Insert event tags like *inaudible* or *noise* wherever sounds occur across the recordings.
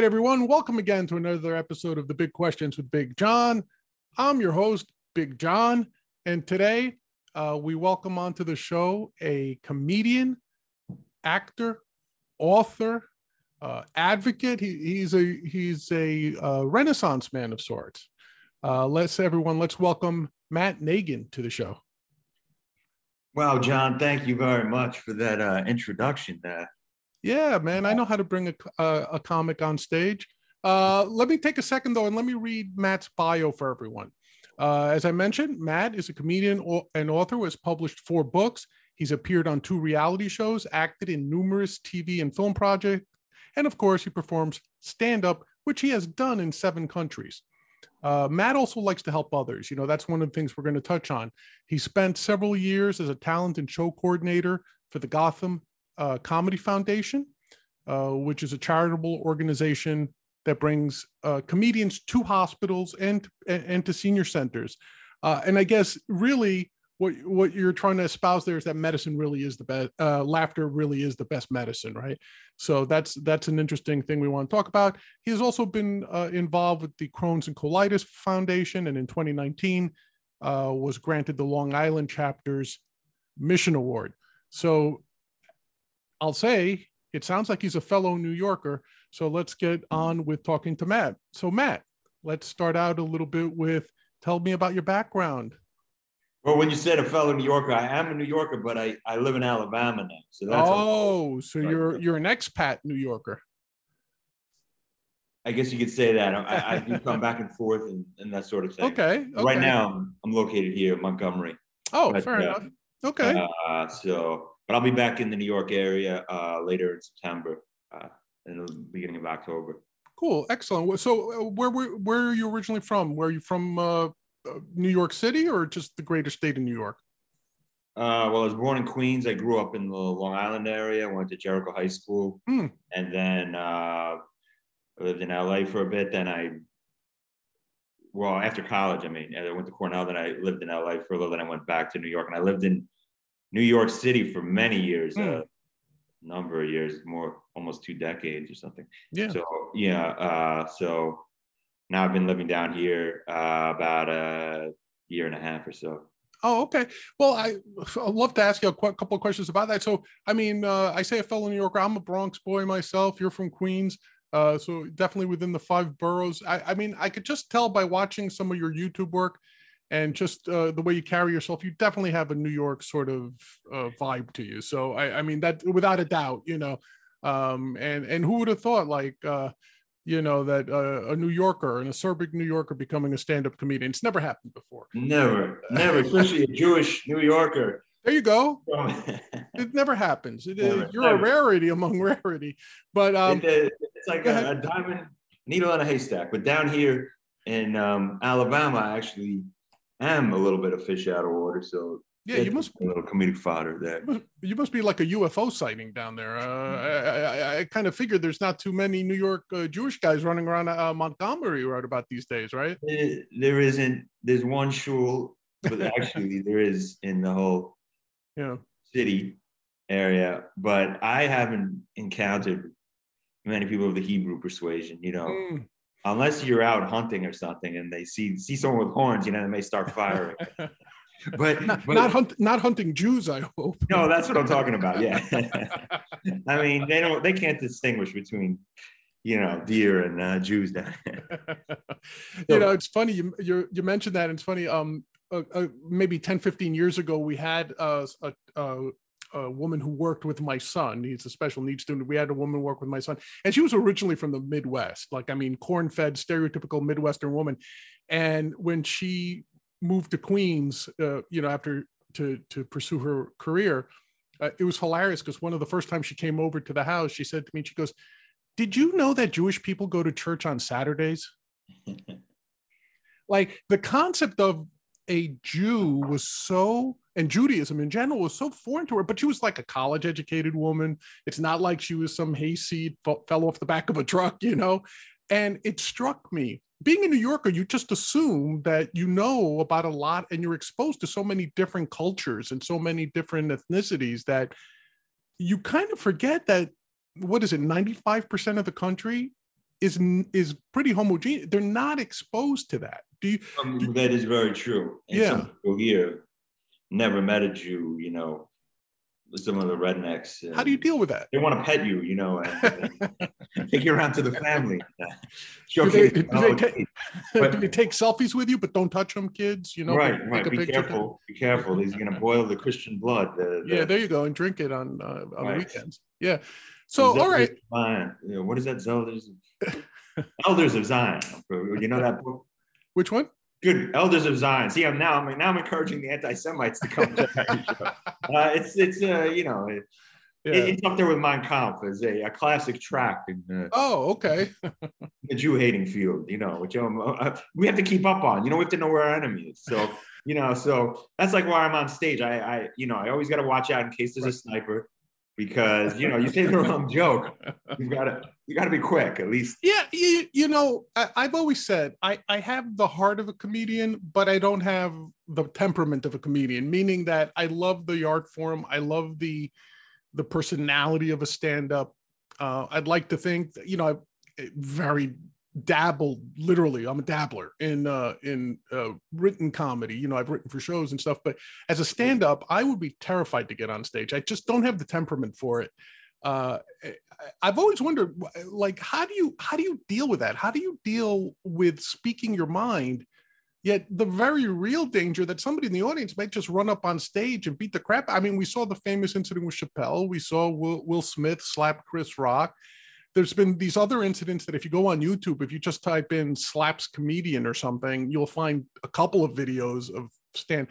right, everyone. Welcome again to another episode of the Big Questions with Big John. I'm your host, Big John. And today uh, we welcome onto the show a comedian, actor, author, uh, advocate. He, he's a he's a uh, renaissance man of sorts. Uh, let's everyone let's welcome Matt Nagin to the show. Wow, John, thank you very much for that uh, introduction. Uh, yeah, man, I know how to bring a, a, a comic on stage. Uh, let me take a second though, and let me read Matt's bio for everyone. Uh, as I mentioned, Matt is a comedian and author who has published four books. He's appeared on two reality shows, acted in numerous TV and film projects, and of course, he performs stand up, which he has done in seven countries. Uh, Matt also likes to help others. You know, that's one of the things we're going to touch on. He spent several years as a talent and show coordinator for the Gotham uh, Comedy Foundation, uh, which is a charitable organization that brings uh, comedians to hospitals and, and to senior centers. Uh, and I guess really what what you're trying to espouse there is that medicine really is the best. Uh, laughter really is the best medicine, right? So that's that's an interesting thing we want to talk about. He has also been uh, involved with the Crohn's and Colitis Foundation, and in 2019 uh, was granted the Long Island chapter's Mission Award. So I'll say it sounds like he's a fellow New Yorker. So let's get on with talking to Matt. So, Matt, let's start out a little bit with tell me about your background. Well, when you said a fellow New Yorker, I am a New Yorker, but I, I live in Alabama now. So that's oh, so you're you're an expat New Yorker. I guess you could say that. I, I do come back and forth and, and that sort of thing. Okay. okay. Right now, I'm, I'm located here in Montgomery. Oh, but, fair uh, enough. Okay. Uh, so, but I'll be back in the New York area uh, later in September, uh, in the beginning of October. Cool, excellent. So, uh, where were where are you originally from? Where are you from? Uh, uh, New York City, or just the greater state of New York? Uh, well, I was born in Queens. I grew up in the Long Island area. Went to Jericho High School, mm. and then uh, lived in LA for a bit. Then I, well, after college, I mean, I went to Cornell. Then I lived in LA for a little. Then I went back to New York, and I lived in New York City for many years. Mm. Uh, number of years, more almost two decades or something. Yeah. So yeah. Uh, so now I've been living down here uh, about a year and a half or so. Oh, okay. Well, I, I'd love to ask you a qu- couple of questions about that. So, I mean, uh, I say a fellow New Yorker. I'm a Bronx boy myself. You're from Queens. Uh, so definitely within the five boroughs. I, I, mean, I could just tell by watching some of your YouTube work and just uh, the way you carry yourself, you definitely have a New York sort of uh, vibe to you. So, I, I mean, that without a doubt, you know, um, and, and who would have thought like, uh, you know that uh, a New Yorker, an acerbic New Yorker, becoming a stand-up comedian. It's never happened before. Never, *laughs* never, especially a Jewish New Yorker. There you go. *laughs* it never happens. It, never, you're never. a rarity among *laughs* rarity. But um, it, it's like a, a, diamond needle in a haystack. But down here in um, Alabama, actually am a little bit of fish out of water. So yeah, you must be a little comedic fodder there. You must, you must be like a UFO sighting down there. Uh. I, I, I kind of figured there's not too many New York uh, Jewish guys running around uh, Montgomery right about these days, right? There isn't. There's one shul, but *laughs* actually there is in the whole yeah. city area. But I haven't encountered many people of the Hebrew persuasion. You know. Mm unless you're out hunting or something and they see see someone with horns, you know, they may start *laughs* firing. but, not, but, not, hunt, not hunting Jews, I hope. No, that's what I'm talking about. Yeah, *laughs* I mean they don't they can't distinguish between you know deer and uh, Jews down *laughs* you know, it's funny you you, you mentioned that. And it's funny. Um, uh, uh, maybe 10, 15 years ago, we had uh, a, a a woman who worked with my son. He's a special needs student. We had a woman work with my son, and she was originally from the Midwest, like I mean, corn-fed, stereotypical Midwestern woman. And when she moved to Queens, uh, you know, after to to pursue her career, uh, it was hilarious because one of the first times she came over to the house, she said to me, she goes, "Did you know that Jewish people go to church on Saturdays?" *laughs* like the concept of a Jew was so and Judaism in general was so foreign to her, but she was like a college educated woman. It's not like she was some hayseed fell off the back of a truck, you know. And it struck me being a New Yorker, you just assume that you know about a lot and you're exposed to so many different cultures and so many different ethnicities that you kind of forget that what is it 95% of the country is is pretty homogeneous. They're not exposed to that. Do you? Um, that is very true. And Yeah. Some people here never met a Jew. You know, some of the rednecks. How do you deal with that? They want to pet you, you know, and, and *laughs* take you around to the family. *laughs* Do they, do, oh, they take, but- do they take selfies with you, but don't touch them, kids? You know, right, right. Be careful. Be careful. He's going to boil the Christian blood. The, the, Yeah, there you go, and drink it on uh, on Right. weekends. Yeah. So the all right, Zion. You know, what is that? Zelders. Of, Elders of Zion. *laughs* You know that book? which one? Good. Elders of Zion. See, I'm now. I'm now. I'm encouraging the anti-Semites to come to that. *laughs* Uh, it's it's uh, you know it, Yeah. it's up there with Mein Kampf as a, a classic track in uh, oh, okay. the Jew hating field. You know, which um, uh, we have to keep up on. You know, we have to know where our enemy is. So *laughs* you know, so that's like why I'm on stage. I I you know I always got to watch out in case there's a sniper because you know you say the *laughs* wrong joke, you've got to you got to be quick at least. Yeah, you, you know, I, I've always said I, I have the heart of a comedian, but I don't have the temperament of a comedian, meaning that I love the art form. I love the the personality of a stand-up. Uh, I'd like to think, that, you know, I've very dabbled literally i'm a dabbler in uh in uh written comedy you know i've written for shows and stuff but as a stand-up i would be terrified to get on stage i just don't have the temperament for it uh I- I've always wondered, like, how do you how do you deal with that? How do you deal with speaking your mind? Yet the very real danger that somebody in the audience might just run up on stage and beat the crap. I mean, we saw the famous incident with Chappelle. We saw Will, Will Smith slap Chris Rock. There's been these other incidents that if you go on YouTube, if you just type in slaps comedian or something, you'll find a couple of videos of Stan.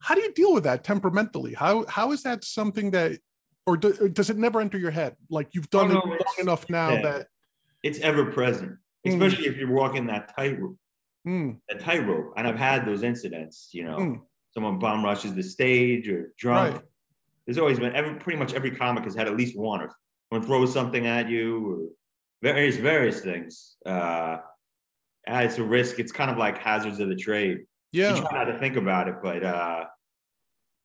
How do you deal with that temperamentally? How how is that something that or, do, or does it never enter your head? Like you've done Oh, it no, long enough now yeah. that It's ever present, Mm. especially if you're walking that tightrope. mm, That tightrope, and I've had those incidents. You know, Mm. someone bomb rushes the stage or drunk. Right. There's always been every pretty much every comic has had at least one or someone throws something at you or various various things. Uh, it's a risk. It's kind of like hazards of the trade. Yeah, you try not to think about it, but uh,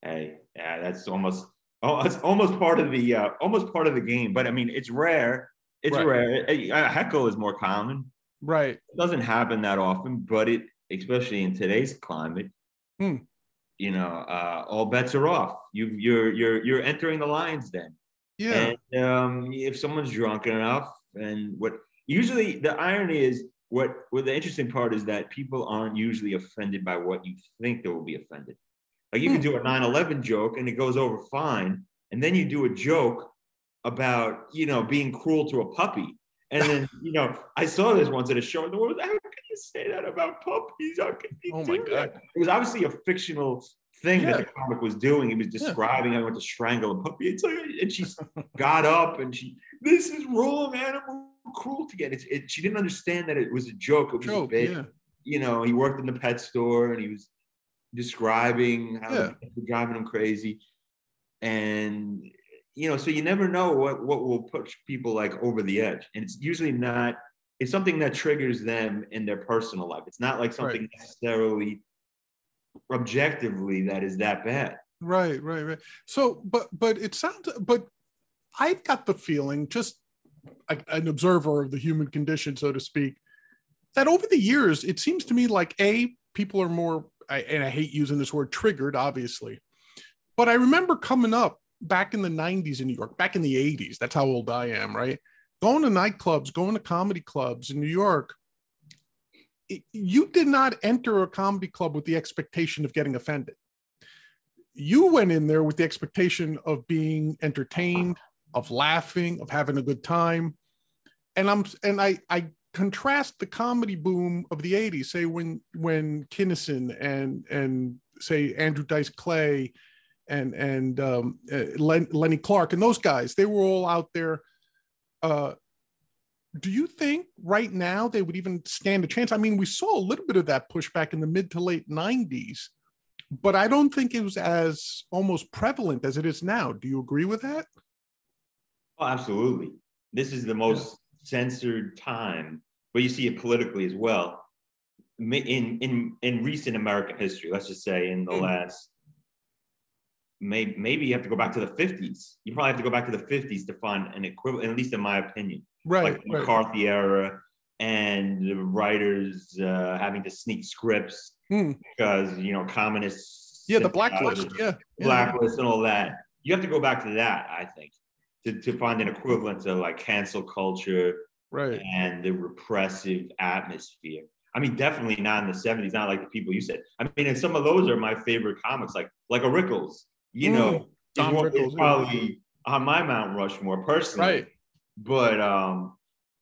hey, yeah, that's almost oh, it's almost part of the uh, almost part of the game. But I mean, it's rare. It's Right. rare. A, a heckle is more common. right. It doesn't happen that often, but it, especially in today's climate, Hmm. you know, uh, all bets are off. You, you're you're you're entering the lines then. Yeah, And um, if someone's drunk enough, and what usually the irony is, what what the interesting part is that people aren't usually offended by what you think they will be offended. Like you can do a 9/11 joke and it goes over fine, and then you do a joke about you know being cruel to a puppy. And then, *laughs* you know, I saw this once at a show, and the woman, how can you say that about puppies? How can you Oh do my that?" God. It was obviously a fictional thing Yeah. that the comic was doing. He was describing how he went to strangle a puppy. It's like, and she *laughs* got up and she, this is wrong animal cruelty. And it's, it, she didn't understand that it was a joke. It was a joke. bit. Yeah, You know, he worked in the pet store and he was describing how Yeah. were driving him crazy. And you know, so you never know what what will push people like over the edge. And it's usually not. It's something that triggers them in their personal life. It's not like something necessarily objectively that is that bad. right, right, right. So, but but it sounds, but I've got the feeling, just an observer of the human condition, so to speak, that over the years, it seems to me like a people are more, and I hate using this word, triggered, obviously, but I remember coming up back in the 90s in New York, back in the 80s. That's how old I am, right? Going to nightclubs, going to comedy clubs in New York. You did not enter a comedy club with the expectation of getting offended. You went in there with the expectation of being entertained, of laughing, of having a good time. And I'm and I I contrast the comedy boom of the 80s, say when when Kinison and and say Andrew Dice Clay and and um, uh, Len, Lenny Clarke and those guys, they were all out there. Uh, do you think right now they would even stand a chance? I mean, we saw a little bit of that pushback in the mid to late 90s, but I don't think it was as almost prevalent as it is now. Do you agree with that? Oh, absolutely. This is the most censored time, but you see it politically as well. In in in recent American history, let's just say in the Mm. last, maybe maybe you have to go back to the fifties. You probably have to go back to the fifties to find an equivalent, at least in my opinion, Right. like the right. McCarthy era, and the writers uh, having to sneak scripts Hmm. because you know communists Yeah, the blacklist. Yeah. yeah. blacklist and all that. You have to go back to that, I think, to, to find an equivalent to like cancel culture Right. and the repressive atmosphere. I mean, definitely not in the 70s, not like the people you said. I mean, and some of those are my favorite comics, like like a Rickles, you know, Mm, is Don Rickles, yeah. probably on my Mount Rushmore personally. Right. But um,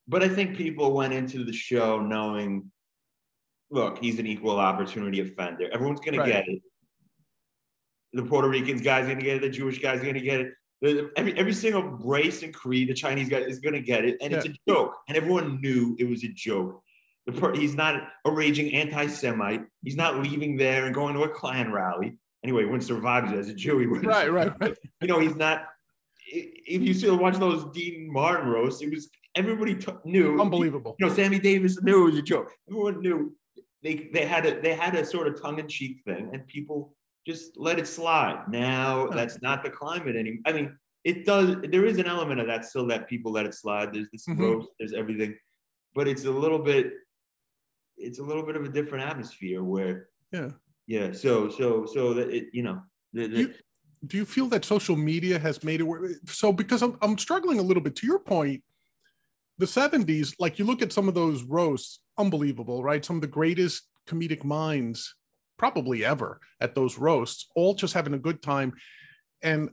but I think people went into the show knowing, look, he's an equal opportunity offender. Everyone's gonna Right. get it. The Puerto Ricans guy's gonna get it. The Jewish guy's gonna get it. Every every single race and creed, the Chinese guy is gonna get it, and it's a joke. And everyone knew it was a joke. The per- he's not a raging anti-Semite. He's not leaving there and going to a Klan rally. Anyway, he wouldn't survive as a Jew. He wouldn't Right. Right. Right. you know, he's not. If you still watch those Dean Martin roasts, it was everybody t- knew. Unbelievable. You know, Sammy Davis knew it was a joke. Everyone knew they they had a they had a sort of tongue in cheek thing, and people just let it slide. Now *laughs* that's not the climate anymore. I mean, it does. There is an element of that still that people let it slide. There's this Mhm. roast. There's everything, but it's a little bit. It's a little bit of a different atmosphere where Yeah. yeah. So so so that it you know the, the, You- do you feel that social media has made it work? So because I'm, I'm struggling a little bit to your point, the 70s, like you look at some of those roasts, unbelievable, right? Some of the greatest comedic minds probably ever at those roasts, all just having a good time. And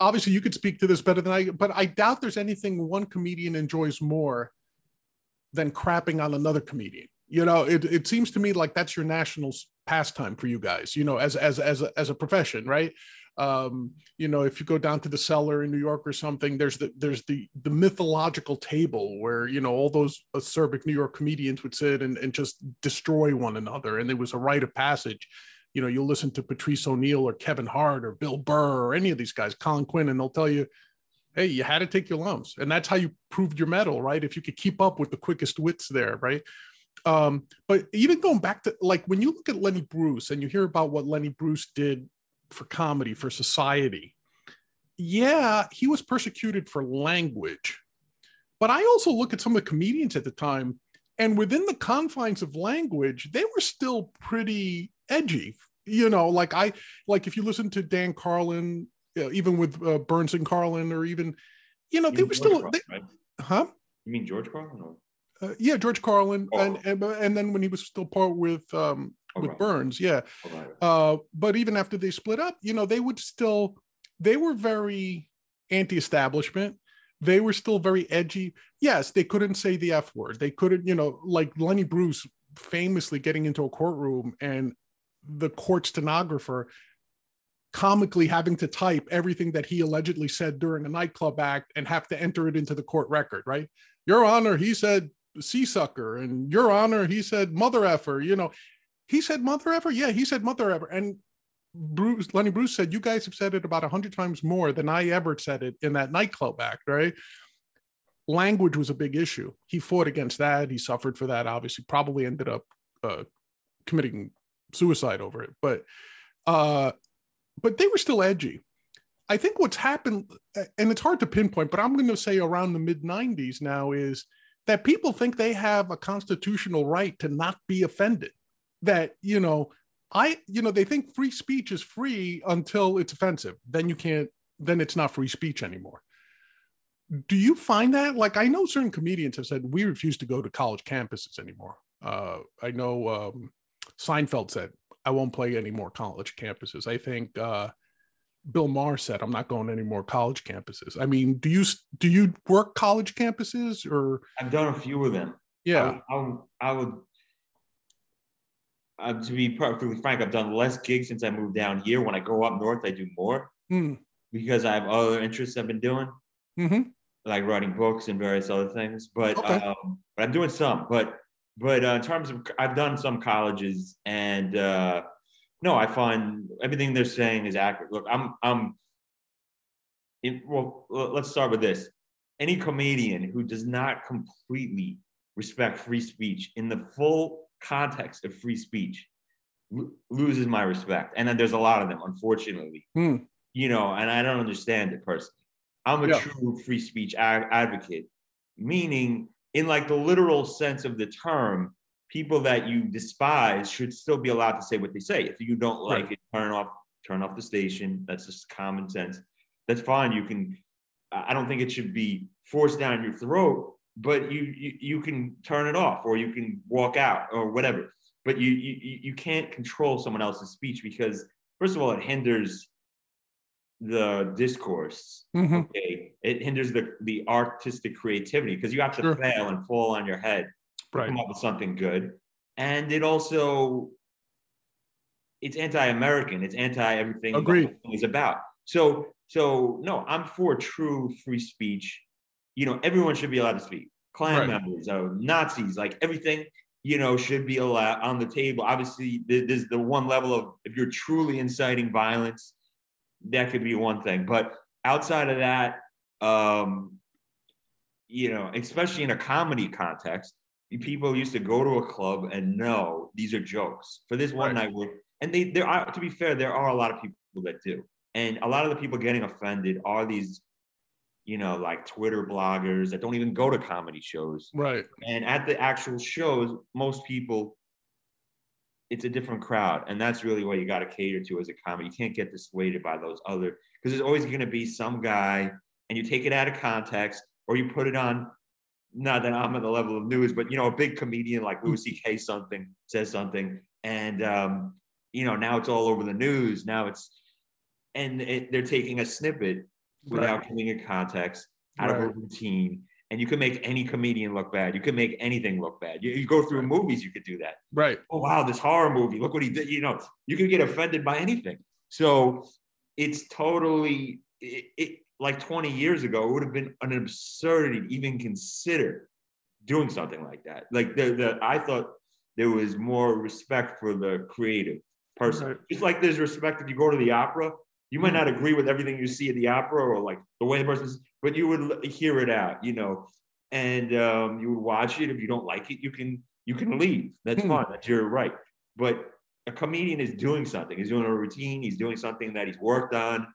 obviously you could speak to this better than I, but I doubt there's anything one comedian enjoys more than crapping on another comedian. You know, it, it seems to me like that's your national pastime for you guys, you know, as as as a, as a profession, right? Um you know if you go down to the cellar in new york or something there's the there's the the mythological table where you know all those acerbic new york comedians would sit and, and just destroy one another. And it was a rite of passage. You know you'll listen to patrice o'neal or kevin hart or bill burr or any of these guys colin quinn and they'll tell you hey you had to take your lumps. And that's how you proved your metal right? If you could keep up with the quickest wits there right? Um but even going back to like when you look at lenny bruce and you hear about what lenny bruce did for comedy, for society. Yeah, he was persecuted for language. But I also look at some of the comedians at the time, and within the confines of language, they were still pretty edgy. You know, like I like if you listen to Dan Carlin, uh, even with uh, Burns and Carlin, or even, you know, You they were George still, Carlin, they, right? huh? You mean George Carlin? Or? Uh, yeah, George Carlin, Oh. and, and and then when he was still part with um, with right. Burns, yeah. Right. Uh, but even after they split up, you know, they would still, they were very anti establishment. They were still very edgy. Yes, they couldn't say the F word. They couldn't, you know, like Lenny Bruce famously getting into a courtroom and the court stenographer comically having to type everything that he allegedly said during a nightclub act and have to enter it into the court record, right? Your Honor, he said sea sucker, and Your Honor, he said mother effer, you know, he said mother ever? Yeah he said mother ever. And bruce lenny bruce said you guys have said it about a hundred times more than i ever said it in that nightclub act right? Language was a big issue. He fought against that. He suffered for that obviously. Probably ended up uh, committing suicide over it. But uh but they were still edgy. I think what's happened and it's hard to pinpoint but i'm going to say around the mid 90s now is that people think they have a constitutional right to not be offended that you know i you know they think free speech is free until it's offensive. Then you can't then it's not free speech anymore. Do you find that? Like i know certain comedians have said we refuse to go to college campuses anymore. Uh i know um seinfeld said i won't play any more college campuses. I think uh bill maher said i'm not going to any more college campuses. I mean do you do you work college campuses or? I've done a few of them. yeah. I, would- I, would. Uh, to be perfectly frank, I've done less gigs since I moved down here. When I go up north, I do more Hmm. because I have other interests I've been doing, hmm like writing books and various other things. But Okay. um, but I'm doing some. But but uh, in terms of, I've done some colleges, and uh, no, I find everything they're saying is accurate. Look, I'm I'm. It, well, let's start with this. Any comedian who does not completely respect free speech in the full context of free speech lo- loses my respect. And then there's a lot of them, unfortunately. Hmm. You know, and I don't understand it personally. I'm a Yeah. true free speech a- advocate, meaning in like the literal sense of the term, people that you despise should still be allowed to say what they say. If you don't like right. it, turn off, turn off the station. That's just common sense. That's fine. You can. I don't think it should be forced down your throat, but you you, you can turn it off or you can walk out or whatever. But you you you can't control someone else's speech because first of all, it hinders the discourse. Mm-hmm. Okay, it hinders the the artistic creativity because you have to sure. fail and fall on your head right. come up with something good, and it also it's anti-American. It's anti everything. Agreed. Is about. So so no, I'm for true free speech. You know, everyone should be allowed to speak. Klan right. members, uh, Nazis, like everything you know, should be allowed on the table. Obviously, there's the one level of if you're truly inciting violence, that could be one thing. But outside of that, um, you know, especially in a comedy context, people used to go to a club and know these are jokes for this one right. night. And they there are to be fair, there are a lot of people that do, and a lot of the people getting offended are these you know, like Twitter bloggers that don't even go to comedy shows. Right. And at the actual shows, most people, it's a different crowd. And that's really what you got to cater to as a comedy. You can't get dissuaded by those other, because there's always going to be some guy and you take it out of context or you put it on, not that I'm at the level of news, but, you know, a big comedian like Louis C.K. something says something. And, um, you know, now it's all over the news. Now it's, and it, they're taking a snippet without right. giving it context, out right. of a routine. And you can make any comedian look bad. You can make anything look bad. You, you, go through movies, you could do that. Right. Oh wow, this horror movie. Look what he did. You know, you can get offended by anything. So it's totally it, it like 20 years ago, it would have been an absurdity to even consider doing something like that. Like the the I thought there was more respect for the creative person. Right. Just like there's respect if you go to the opera you might not agree with everything you see at the opera or like the way the person's, but you would hear it out, you know, and um, you would watch it. If you don't like it, you can you can leave. That's hmm. fine. That's your right. But a comedian is doing something. He's doing a routine. He's doing something that he's worked on.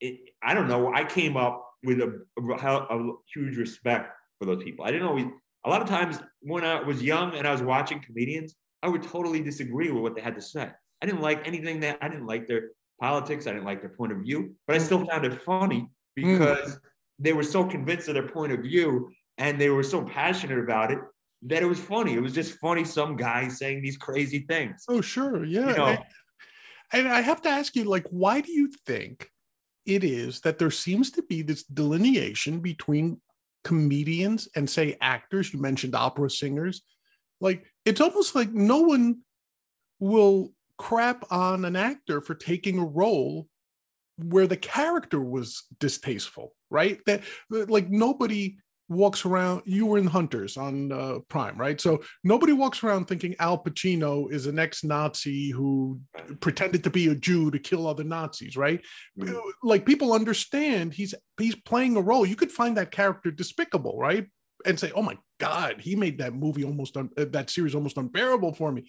It, I don't know. I came up with a, a, a huge respect for those people. I didn't always. A lot of times when I was young and I was watching comedians, I would totally disagree with what they had to say. I didn't like anything that I didn't like their politics. I didn't like their point of view, but I still mm. found it funny because mm. they were so convinced of their point of view and they were so passionate about it that it was funny. It was just funny. Some guy saying these crazy things. Oh, sure. Yeah. You know? and, and I have to ask you, like, why do you think it is that there seems to be this delineation between comedians and say actors? You mentioned opera singers. Like, it's almost like no one will crap on an actor for taking a role where the character was distasteful, right? That like nobody walks around. You were in Hunters on uh, Prime, right? So nobody walks around thinking Al Pacino is an ex-Nazi who pretended to be a Jew to kill other Nazis, right? Mm. Like people understand he's he's playing a role. You could find that character despicable, right? And say, "Oh my God, he made that movie almost un- that series almost unbearable for me."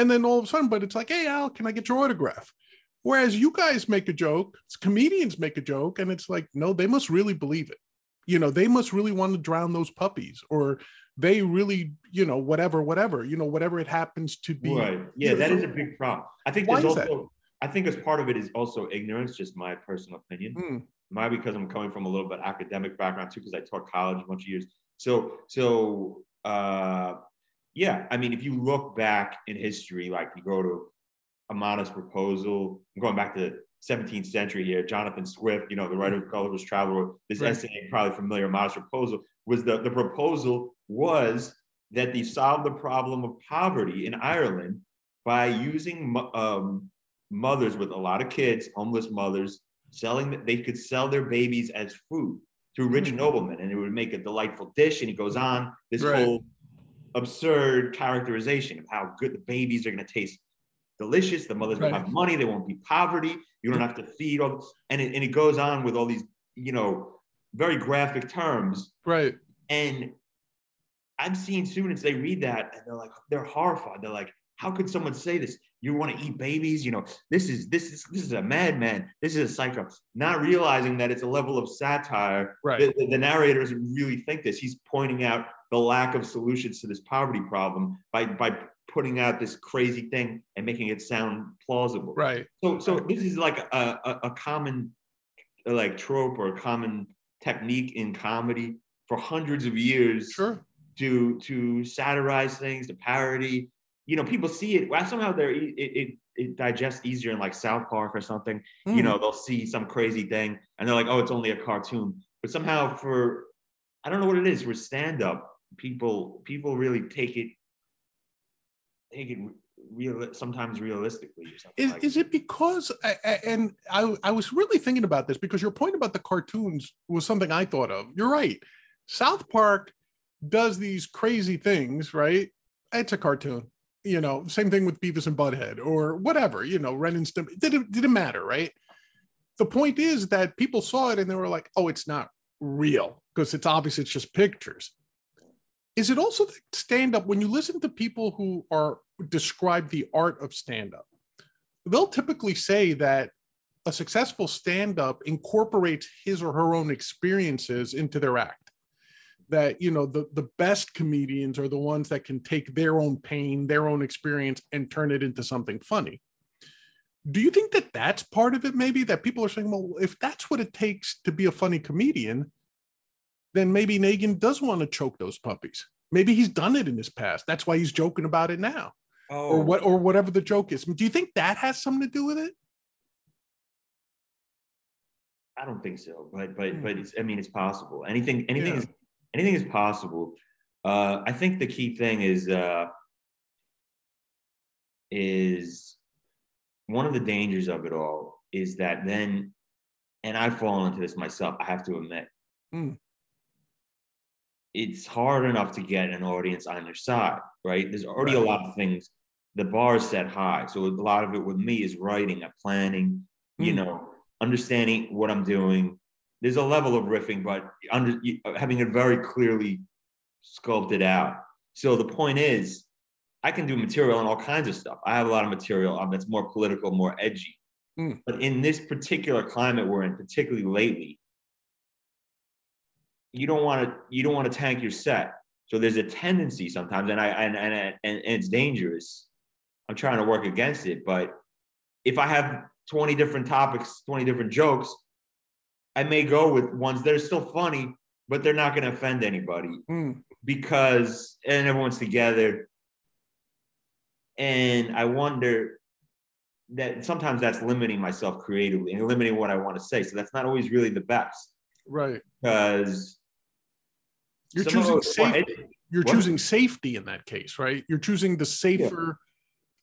And then all of a sudden, but it's like, hey, Al, can I get your autograph? Whereas you guys make a joke, comedians make a joke, and it's like, no, they must really believe it. You know, they must really want to drown those puppies, or they really, you know, whatever, whatever, you know, whatever it happens to be. Right. Yeah, that is a big problem. I think there's also, that? I think as part of it is also ignorance, just my personal opinion. Mm. My because I'm coming from a little bit academic background too, because I taught college a bunch of years. So, so uh, yeah, I mean, if you look back in history, like you go to a modest proposal, I'm going back to 17th century here, Jonathan Swift, you know, the writer of Gulliver's Travel, this right. essay, probably familiar, modest proposal, was the, the proposal was that they solve the problem of poverty in Ireland by using um, mothers with a lot of kids, homeless mothers, selling, they could sell their babies as food to rich mm-hmm. noblemen and it would make a delightful dish. And he goes on this right. whole absurd characterization of how good the babies are going to taste delicious. The mothers right. will have money. There won't be poverty. You don't have to feed all. And it, and it goes on with all these, you know, very graphic terms. Right. And I've seen students, they read that and they're like, they're horrified. They're like, how could someone say this? You want to eat babies? You know, this is this is this is a madman. This is a psycho. Not realizing that it's a level of satire. Right. The, the narrator doesn't really think this. He's pointing out the lack of solutions to this poverty problem by by putting out this crazy thing and making it sound plausible. Right. So so this is like a, a, a common like trope or a common technique in comedy for hundreds of years Sure. to to satirize things, to parody. You know, people see it. Well, somehow they're it, it it digests easier in like South Park or something. You Mm. know, they'll see some crazy thing and they're like, oh, it's only a cartoon. But somehow for I don't know what it is for stand up, people people really take it take it real sometimes realistically or something. Is, like is it because I- and I, I was really thinking about this because your point about the cartoons was something I thought of. You're right. South Park does these crazy things, right? It's a cartoon. You know, same thing with Beavis and Butthead or whatever, you know, Ren and Stimpy. Didn't, didn't matter, right? The point is that people saw it and they were like, oh, it's not real because it's obvious it's just pictures. Is it also stand up when you listen to people who are describe the art of stand up? They'll typically say that a successful stand up incorporates his or her own experiences into their act. That, you know, the, the best comedians are the ones that can take their own pain, their own experience, and turn it into something funny. Do you think that that's part of it, maybe? That people are saying, well, if that's what it takes to be a funny comedian, then maybe Nagin does want to choke those puppies. Maybe he's done it in his past. That's why he's joking about it now, oh, or what, or whatever the joke is. Do you think that has something to do with it? I don't think so, but but Hmm. but it's I mean it's possible. Anything anything Yeah. is anything is possible. Uh, I think the key thing is uh, is one of the dangers of it all is that then, and I've fallen into this myself. I have to admit, Hmm. It's hard enough to get an audience on your side, right? There's already a lot of things. The bar is set high, so a lot of it with me is writing, and planning, you Hmm. know, understanding what I'm doing. There's a level of riffing, but under having it very clearly sculpted out. So the point is, I can do material on all kinds of stuff. I have a lot of material um, that's more political, more edgy. Hmm. But in this particular climate we're in, particularly lately, you don't want to you don't want to tank your set. So there's a tendency sometimes, and I and and and, and it's dangerous. I'm trying to work against it, but if I have 20 different topics, 20 different jokes, I may go with ones that are still funny, but they're not going to offend anybody Hmm. because and everyone's together. And I wonder that sometimes that's limiting myself creatively and limiting what I want to say. So that's not always really the best Right. because You're some choosing safety. You're what? choosing safety in that case, right? You're choosing the safer.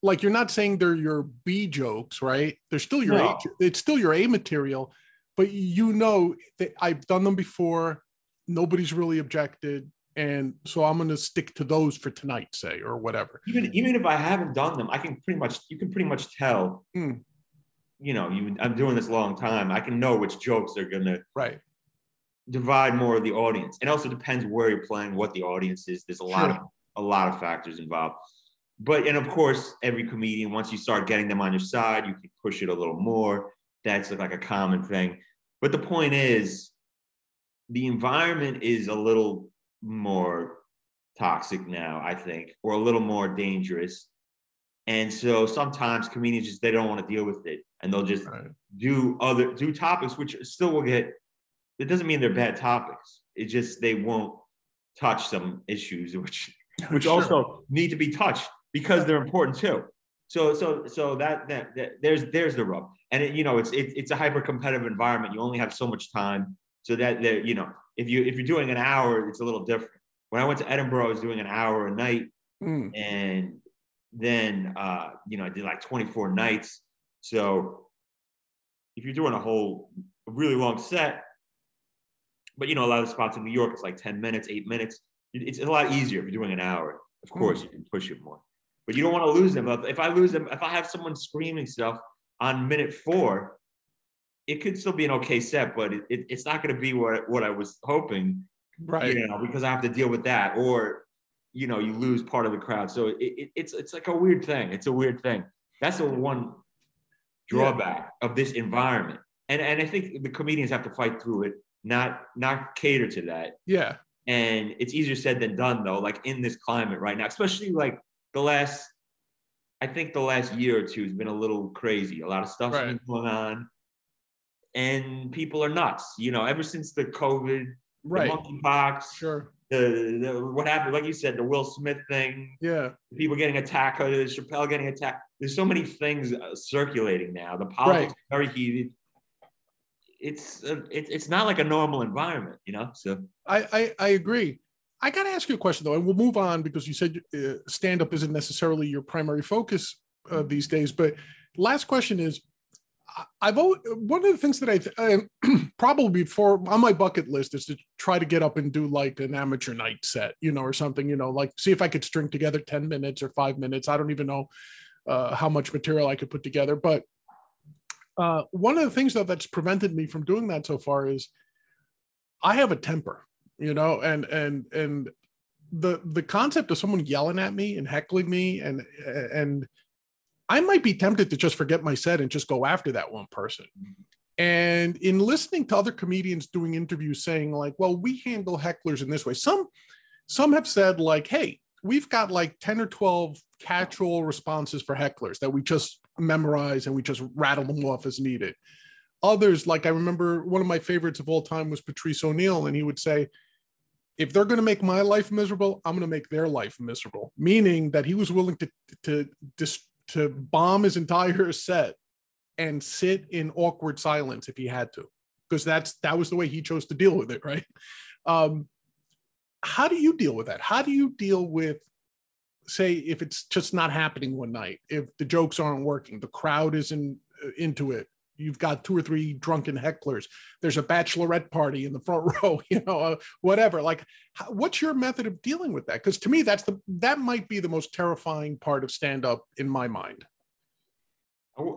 Like you're not saying they're your B jokes, right? They're still your No. A. It's still your A material, but you know that I've done them before. Nobody's really objected, and so I'm going to stick to those for tonight, say, or whatever. even even if I haven't done them, I can pretty much you can pretty much tell. Hmm. You know, you I'm doing this a long time. I can know which jokes are gonna Right. Divide more of the audience. It also depends where you're playing, what the audience is. There's a lot Sure. of a lot of factors involved. But and of course, every comedian, once you start getting them on your side, you can push it a little more. That's like a common thing. But the point is, the environment is a little more toxic now, I think, or a little more dangerous. And so sometimes comedians just they don't want to deal with it and they'll just Right. do other do topics which still will get it doesn't mean they're bad topics. It just they won't touch some issues which *laughs* which Sure. also need to be touched because they're important too. So so so that that, that there's there's the rub. And it, you know it's it, it's a hyper competitive environment. You only have so much time. So that there you know if you if you're doing an hour, it's a little different. When I went to Edinburgh, I was doing an hour a night Hmm. and then uh, you know I did like 24 nights. So if you're doing a whole really long set, but you know a lot of the spots in New York it's like 10 minutes, eight minutes. It's a lot easier if you're doing an hour. Of hmm. course, you can push it more, but you don't want to lose them. If- If I lose them, if I have someone screaming stuff on minute four, it could still be an okay set, but it, it, it's not going to be what what I was hoping Right. you know, because I have to deal with that. Or, you know you lose part of the crowd. So it, it, it's it's like a weird thing. It's a weird thing. That's the one drawback yeah. of this environment. And and I think the comedians have to fight through it, not not cater to that. Yeah. And it's easier said than done though, like in this climate right now, especially like the last I think the last year or two has been a little crazy. A lot of stuff's right. been going on. And people are nuts. You know, ever since the COVID, right. the monkeypox, sure. The, the, what happened, like you said, the Will Smith thing. Yeah. People getting attacked, Chappelle getting attacked. There's so many things uh, circulating now. The politics right. very heated. It's uh, it, it's not like a normal environment, you know. So I I, I agree. I got to ask you a question though, and we'll move on because you said uh, stand up isn't necessarily your primary focus uh, these days. But last question is, I've always, one of the things that I th- *clears throat* probably before on my bucket list is to try to get up and do like an amateur night set, you know, or something, you know, like see if I could string together ten minutes or five minutes. I don't even know uh, how much material I could put together, but uh, one of the things though that's prevented me from doing that so far is I have a temper you know and and and the the concept of someone yelling at me and heckling me and and i might be tempted to just forget my set and just go after that one person. And in listening to other comedians doing interviews saying like well we handle hecklers in this way some some have said like hey we've got like 10 or 12 catch-all responses for hecklers that we just memorize and we just rattle them off as needed others like i remember one of my favorites of all time was patrice O'Neal, and he would say if they're going to make my life miserable, I'm going to make their life miserable. Meaning that he was willing to to to, bomb his entire set and sit in awkward silence if he had to, because that's that was the way he chose to deal with it, right? Um, how do you deal with that? How do you deal with, say, if it's just not happening one night, if the jokes aren't working, the crowd isn't uh, into it, you've got two or three drunken hecklers there's a bachelorette party in the front *laughs* row you know uh, whatever like how, what's your method of dealing with that? Because to me that's the that might be the most terrifying part of stand up in my mind.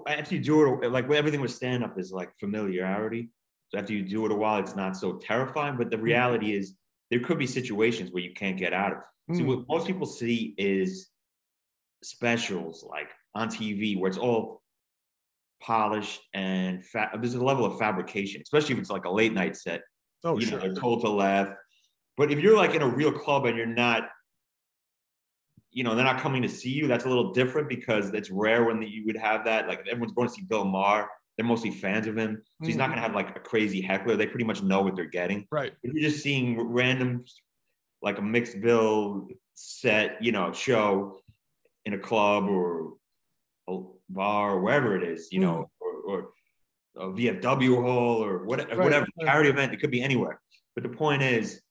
After you do it like everything with stand up is like familiarity. So after you do it a while it's not so terrifying but the mm. reality is there could be situations where you can't get out of it. See, what mm. most people see is specials like on TV where it's all polished and fa- there's a level of fabrication, especially if it's like a late night set. Oh, you sure. know, they're told to laugh. But if you're like in a real club and you're not, you know, they're not coming to see you, that's a little different because it's rare when you would have that. Like everyone's going to see Bill Maher. They're mostly fans of him. So he's mm-hmm. not going to have like a crazy heckler. They pretty much know what they're getting. Right. If you're just seeing random, like a mixed bill set, you know, show in a club or a bar or wherever it is, you know, mm. or, or a VFW hall or whatever, right. whatever charity event. It could be anywhere. But the point is,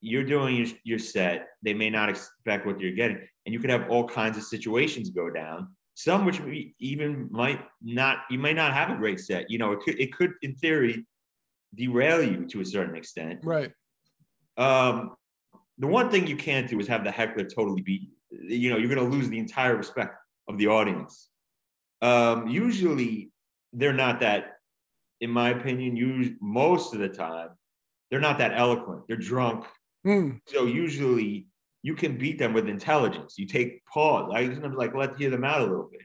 you're doing your, your set. They may not expect what you're getting, and you could have all kinds of situations go down. Some which even might not. You may not have a great set. You know, it could it could in theory derail you to a certain extent. Right. Um, the one thing you can't do is have the heckler totally beat you. You know, you're going to lose the entire respect of the audience. Um, usually, they're not that, in my opinion, usually, most of the time, they're not that eloquent. They're drunk. Mm. So usually you can beat them with intelligence. You take pause. I sometimes like let hear them out a little bit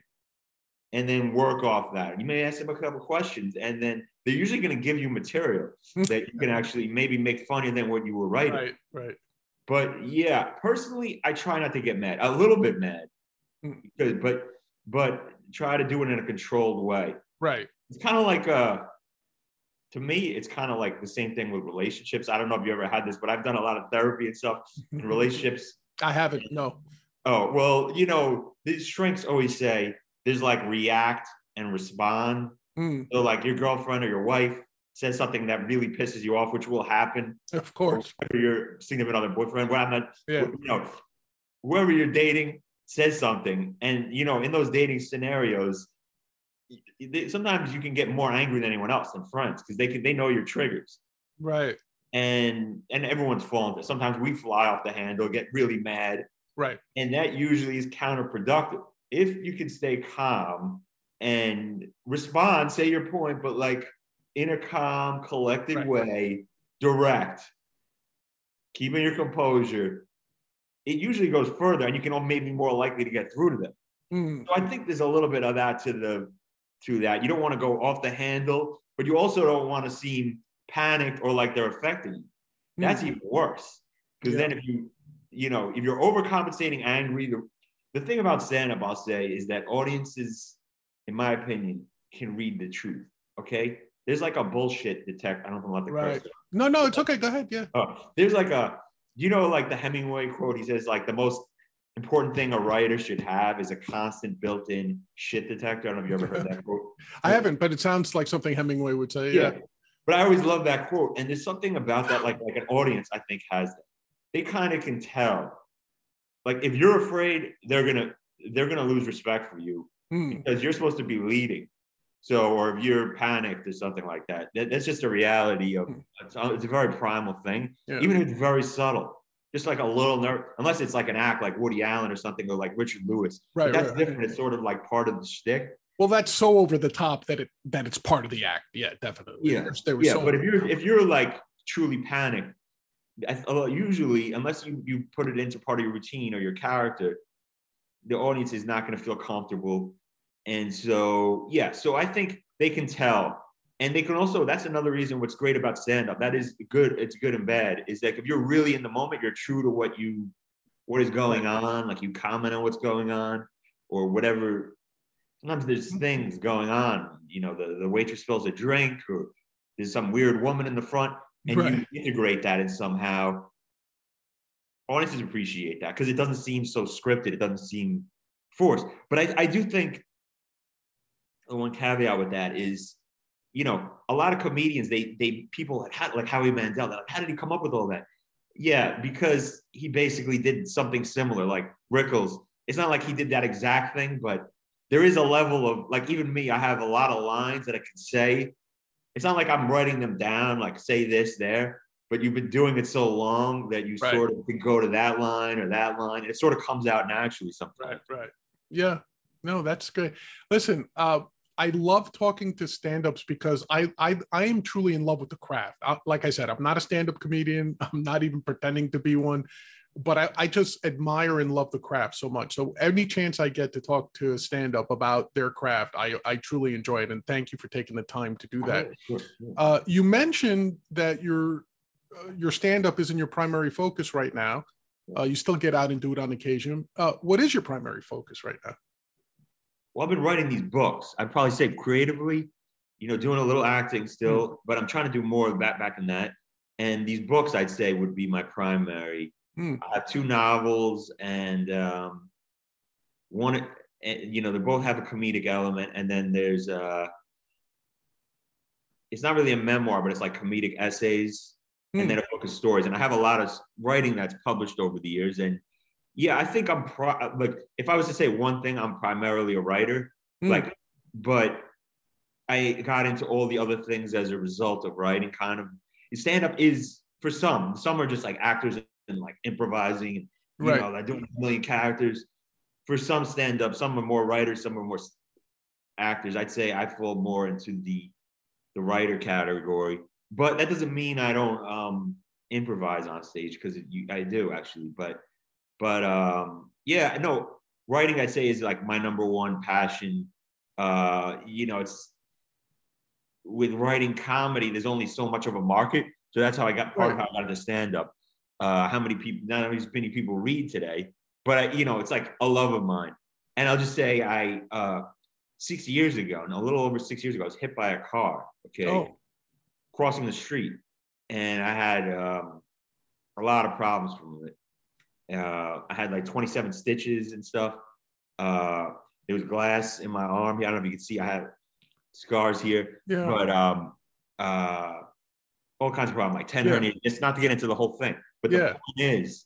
and then work off that. You may ask them a couple questions, and then they're usually going to give you material *laughs* that you can actually maybe make funnier than what you were writing. Right, right. But yeah, personally, I try not to get mad. A little bit mad, because, but but try to do it in a controlled way. Right. It's kind of like uh to me, it's kind of like the same thing with relationships. I don't know if you ever had this, but I've done a lot of therapy and stuff in *laughs* relationships. I haven't, no. Oh, well, you know, these shrinks always say there's like react and respond. Mm. So, like your girlfriend or your wife says something that really pisses you off, which will happen. Of course. Or your significant other boyfriend, well, I'm not, yeah. you know, whoever you're dating, says something and you know in those dating scenarios sometimes you can get more angry than anyone else than friends because they can they know your triggers right and and everyone's falling sometimes we fly off the handle get really mad right and that usually is counterproductive if you can stay calm and respond say your point but like in a calm collected right. way direct keeping your composure it usually goes further and you can all maybe more likely to get through to them. Mm. So I think there's a little bit of that to the to that. You don't want to go off the handle, but you also don't want to seem panicked or like they're affecting you. That's Mm. even worse. Because Yeah. then if you, you know, if you're overcompensating angry, the, the thing about stand-up, I'll say, is that audiences, in my opinion, can read the truth. Okay. There's like a bullshit detect. I don't know I'm allowed Right. curse. No, no, it's okay. Go ahead. Yeah. Oh, there's like a, you know, like the Hemingway quote. He says like the most important thing a writer should have is a constant built-in shit detector. I don't know if you ever heard that quote. *laughs* I haven't, but it sounds like something Hemingway would say. Yeah. But I always love that quote. And there's something about that, like like an audience, I think, has that. They kind of can tell. Like if you're afraid, they're gonna they're gonna lose respect for you Mm. because you're supposed to be leading. So, or if you're panicked or something like that, that that's just a reality of it's, it's a very primal thing, Yeah. even if it's very subtle. Just like a little nerve, unless it's like an act like Woody Allen or something, or like Richard Lewis. Right, That's right. different. It's sort of like part of the shtick. Well, that's so over the top that it that it's part of the act. Yeah, definitely. Yeah, There's- there was yeah, so but if you're if you're like truly panicked, uh, usually unless you you put it into part of your routine or your character, the audience is not going to feel comfortable, and so yeah, so I think they can tell, and they can also. That's another reason. What's great about stand up that is good. It's good and bad. Is that if you're really in the moment, you're true to what you what is going on. Like you comment on what's going on or whatever. Sometimes there's hmm. things going on. You know, the, the waitress spills a drink or there's some weird woman in the front and Right. you integrate that in somehow audiences appreciate that because it doesn't seem so scripted it doesn't seem forced but I, I do think the one caveat with that is you know a lot of comedians they they people how, like howie mandel they're like how did he come up with all that yeah because he basically did something similar like rickles it's not like he did that exact thing but there is a level of like even me i have a lot of lines that i can say it's not like i'm writing them down like say this there but you've been doing it so long that you Right. sort of can go to that line or that line and it sort of comes out naturally sometimes Right, right. Yeah. No, that's good. Listen, uh, I love talking to stand-ups because I I I am truly in love with the craft. I, like I said, I'm not a stand-up comedian. *laughs* I'm not even pretending to be one, but I, I just admire and love the craft so much. So any chance I get to talk to a stand-up about their craft, I I truly enjoy it. And thank you for taking the time to do that. Sure, sure. Uh, you mentioned that your uh, your stand-up isn't your primary focus right now. Uh, you still get out and do it on occasion. Uh, what is your primary focus right now? Well, I've been writing these books. I'd probably say creatively, you know, doing a little acting still, but I'm trying to do more of that back in that. And these books, I'd say, would be my primary. Hmm. I have two novels, and um, one, eh, you know, they both have a comedic element, and then there's uh, it's not really a memoir, but it's like comedic essays, Hmm. and then a book of stories. And I have a lot of writing that's published over the years, and yeah, I think I'm pro- like if I was to say one thing, I'm primarily a writer. Hmm. Like, but I got into all the other things as a result of writing. Kind of stand up is for some. Some are just like actors and like improvising, and you Right. know, like doing a million characters. For some stand up, some are more writers, some are more actors. I'd say I fall more into the the writer category, but that doesn't mean I don't um, improvise on stage because I do actually. But but um, yeah, no, writing I'd say is like my number one passion. Uh, you know, it's with writing comedy. There's only so much of a market, so that's how I got part of how I got into stand up. Uh, how many people? Not as many people read today, but I, you know, it's like a love of mine. And I'll just say, I uh, six years ago, and a little over six years ago, I was hit by a car. Okay, Oh, crossing the street, and I had um, a lot of problems from it. Uh, I had like 27 stitches and stuff. Uh, there was glass in my arm. I don't know if you can see. I had scars here, yeah. but um, uh, all kinds of problems, like 10 Yeah. hernias. It's not to get into the whole thing, but the Yeah. point is,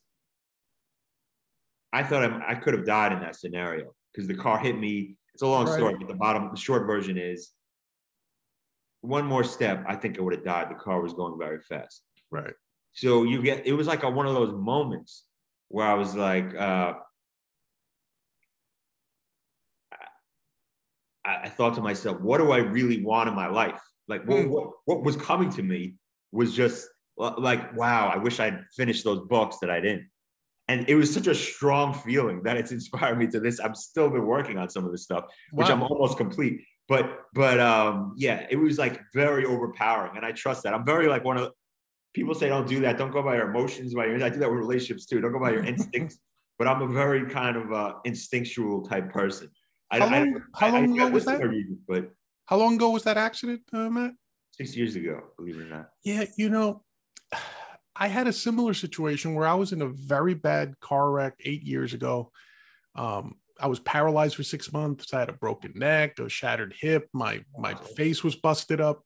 I thought I'm, I could have died in that scenario because the car hit me. It's a long Right. story, but the bottom, the short version is one more step, I think I would have died. The car was going very fast. right. So you get, it was like a, one of those moments where I was like, uh, I, I thought to myself, what do I really want in my life? Like what, Hmm. what, what was coming to me was just uh, like, wow, I wish I'd finished those books that I didn't. and it was such a strong feeling that it's *laughs* inspired me to this. I'm still been working on some of this stuff, which wow. I'm almost complete. But but um yeah, it was like very overpowering, and I trust that. I'm very like one of people say don't do that. Don't go by your emotions, by your. I do that with relationships too. Don't go by your instincts. *laughs* But I'm a very kind of uh, instinctual type person. I, how long, I, how long I, ago was that? But how long ago was that accident, uh, Matt? Six years ago, believe it or not. Yeah, you know, I had a similar situation where I was in a very bad car wreck eight years ago. Um, I was paralyzed for six months. I had a broken neck, a shattered hip. My my face was busted up,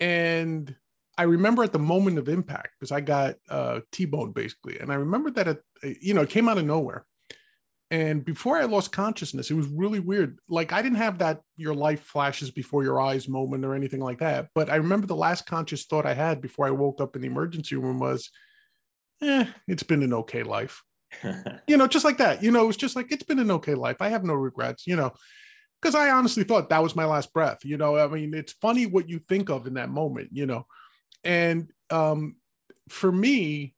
and I remember at the moment of impact because I got uh, T-boned basically, and I remember that it, you know, it came out of nowhere. And before I lost consciousness, it was really weird. Like I didn't have that your life flashes before your eyes moment or anything like that. But I remember the last conscious thought I had before I woke up in the emergency room was, "Eh, it's been an okay life." *laughs* you know, just like that. You know, it was just like it's been an okay life. I have no regrets. You know, because I honestly thought that was my last breath. You know, I mean, it's funny what you think of in that moment. You know, and um, for me,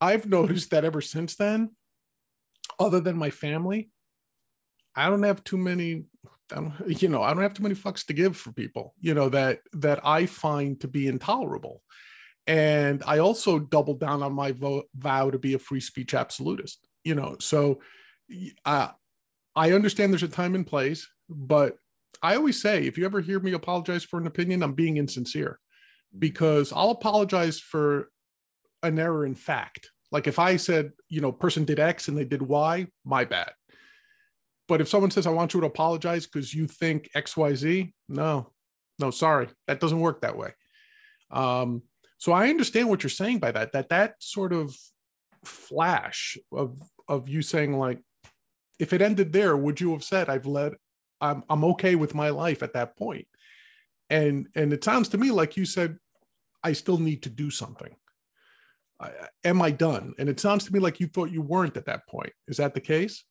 I've noticed that ever since then other than my family, I don't have too many. I don't, *laughs* you know, I don't have too many fucks to give for people, you know, that that I find to be intolerable. And I also doubled down on my vo- vow to be a free speech absolutist, you know. So uh, I understand there's a time and place, but I always say if you ever hear me apologize for an opinion, I'm being insincere because I'll apologize for an error in fact like if I said, you know, person did X and they did Y, my bad. But if someone says, I want you to apologize because you think XYZ, no, no, sorry, that doesn't work that way. Um, so I understand what you're saying by that, that that sort of flash of of you saying like, if it ended there, would you have said, I've led, I'm I'm okay with my life at that point? And and it sounds to me like you said, I still need to do something am I done? And it sounds to me like you thought you weren't at that point. Is that the case?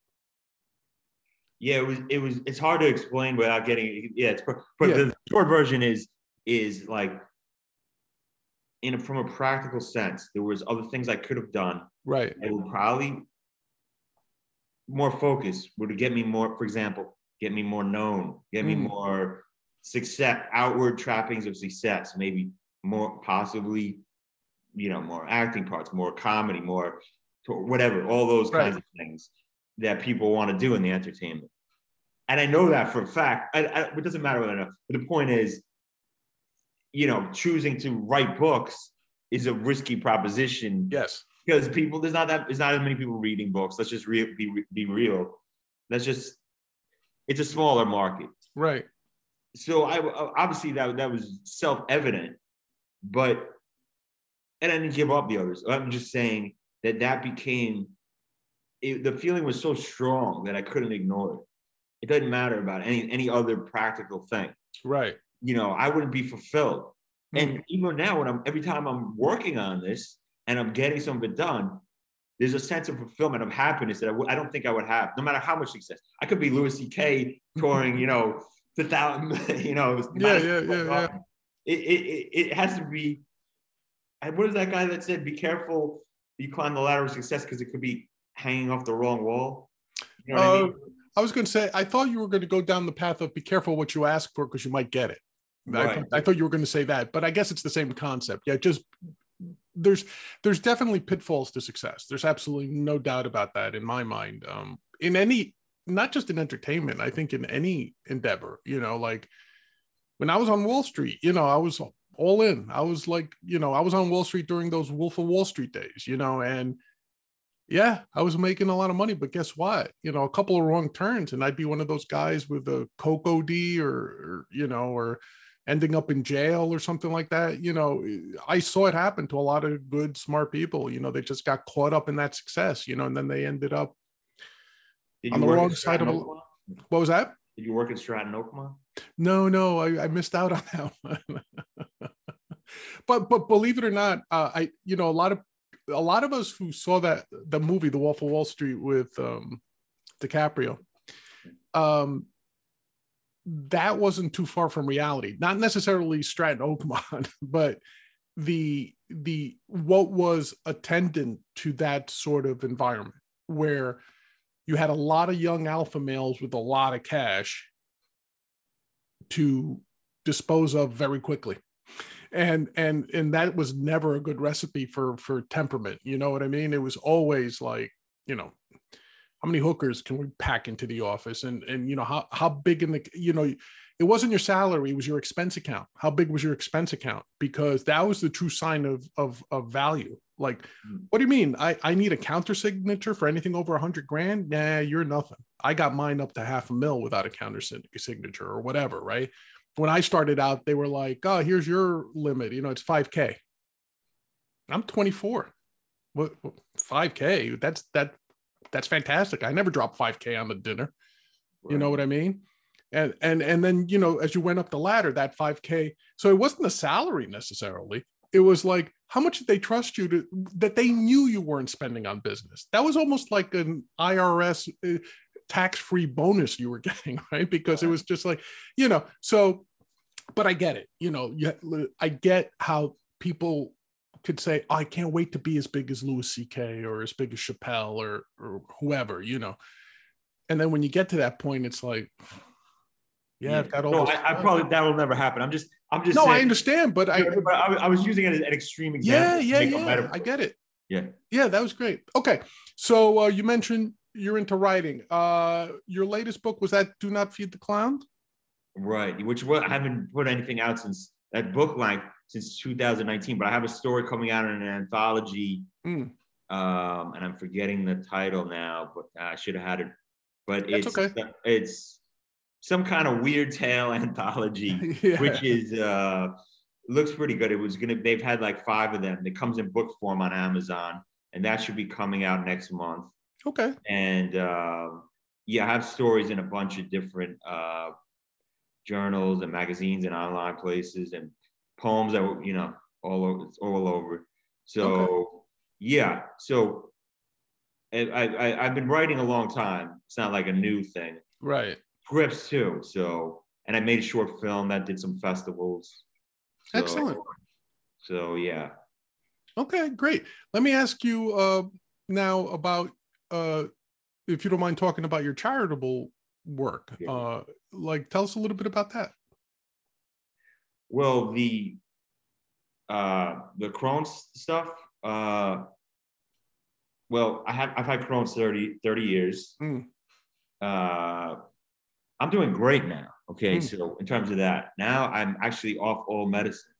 Yeah, it was. It was. It's hard to explain without getting. Yeah, it's. But yeah. the short version is is like, in a, from a practical sense, there was other things I could have done. Right. It would probably more focus would get me more. For example, get me more known, get me mm. more success, outward trappings of success, maybe more possibly you know, more acting parts, more comedy, more whatever, all those kinds of things that people want to do in the entertainment. And I know that for a fact. I, I, it doesn't matter what I know. But the point is, you know, choosing to write books is a risky proposition. Yes. Because people, there's not that, there's not as many people reading books. Let's just re- be, be real. Let's just, it's a smaller market. Right. So I obviously that that was self evident, but and I didn't give up the others. I'm just saying that that became it, the feeling was so strong that I couldn't ignore it. It doesn't matter about any any other practical thing. Right. You know, I wouldn't be fulfilled. Mm-hmm. And even now, when I'm every time I'm working on this and I'm getting some of it done, there's a sense of fulfillment of happiness that I w- I don't think I would have, no matter how much success. I could be Louis C.K. touring, *laughs* you know, the thousand, *laughs* you know, yeah, yeah, yeah, yeah. It, it, it has to be and what is that guy that said, "Be careful, you climb the ladder of success because it could be hanging off the wrong wall." You know uh, I, mean? I, was going to say, I thought you were going to go down the path of be careful what you ask for because you might get it. Right. I, I thought you were going to say that, but I guess it's the same concept. Yeah, just there's there's definitely pitfalls to success. There's absolutely no doubt about that in my mind. Um, in any, not just in entertainment, I think in any endeavor. You know, like when I was on Wall Street, you know, I was all in. I was like, you know, I was on Wall Street during those Wolf of Wall Street days, you know, and yeah, I was making a lot of money, but guess what? You know, a couple of wrong turns, and I'd be one of those guys with a coke D or, or you know, or ending up in jail or something like that. You know, I saw it happen to a lot of good, smart people. You know, they just got caught up in that success, you know, and then they ended up on the wrong side of. What was that? Did you work at Stratton Oakmont? No, no, I, I missed out on that *laughs* one. but but believe it or not, uh, I you know a lot of a lot of us who saw that the movie The Wolf of Wall Street with um, DiCaprio, um, that wasn't too far from reality. Not necessarily Stratton Oakmont, *laughs* but the the what was attendant to that sort of environment where you had a lot of young alpha males with a lot of cash to dispose of very quickly. And and and that was never a good recipe for for temperament you know what i mean? It was always like you know how many hookers can we pack into the office? And and you know how how big in the you know it wasn't your salary it was your expense account. How big was your expense account? Because that was the true sign of of, of value. Like mm. what do you mean? I i need a counter signature for anything over a hundred grand? Nah you're nothing. I got mine up to half a mil without a counter signature or whatever right? When i started out they were like oh here's your limit you know it's 5k i'm 24 what 5k that's that that's fantastic. I never dropped 5k on the dinner. Right. you know what i mean and and and then you know as you went up the ladder that 5k so it wasn't a salary necessarily. It was like how much did they trust you to that they knew you weren't spending on business? That was almost like an irs uh, tax-free bonus you were *laughs* getting right? Because it was just like you know so but i get it you know i get how people could say oh, i can't wait to be as big as louis ck or as big as chappelle or or whoever you know? And then when you get to that point it's like yeah, yeah. I've got all. No, I, I, probably that will never happen. I'm just, I'm just. No, saying, I understand, but I, but I, I, was using it as an extreme example. Yeah, yeah, yeah. I get it. Yeah, yeah, that was great. Okay, so uh, you mentioned you're into writing. Uh, your latest book was that "Do Not Feed the Clown." Right, which I haven't put anything out since that book like since 2019, but I have a story coming out in an anthology. Mm. Um, and I'm forgetting the title now, but I should have had it. But That's it's okay. it's some kind of weird tale *laughs* anthology, *laughs* yeah. which is uh, looks pretty good. It was gonna. They've had like five of them. It comes in book form on Amazon, and that should be coming out next month. Okay. And uh, yeah, I have stories in a bunch of different uh, journals and magazines and online places and poems that were, you know all over all over. So okay. yeah, so I, I I've been writing a long time. It's not like a new thing. Right scripts too. So, and I made a short film that did some festivals. So, Excellent. So yeah. Okay, great. Let me ask you uh, now about uh, if you don't mind talking about your charitable work. Yeah. Uh, like, tell us a little bit about that. Well, the uh, the Crohn's stuff. Uh, well, I have I've had Crohn's 30, 30 years. Mm. Uh, I'm doing great now. Okay, mm. so in terms of that, now I'm actually off all medicine.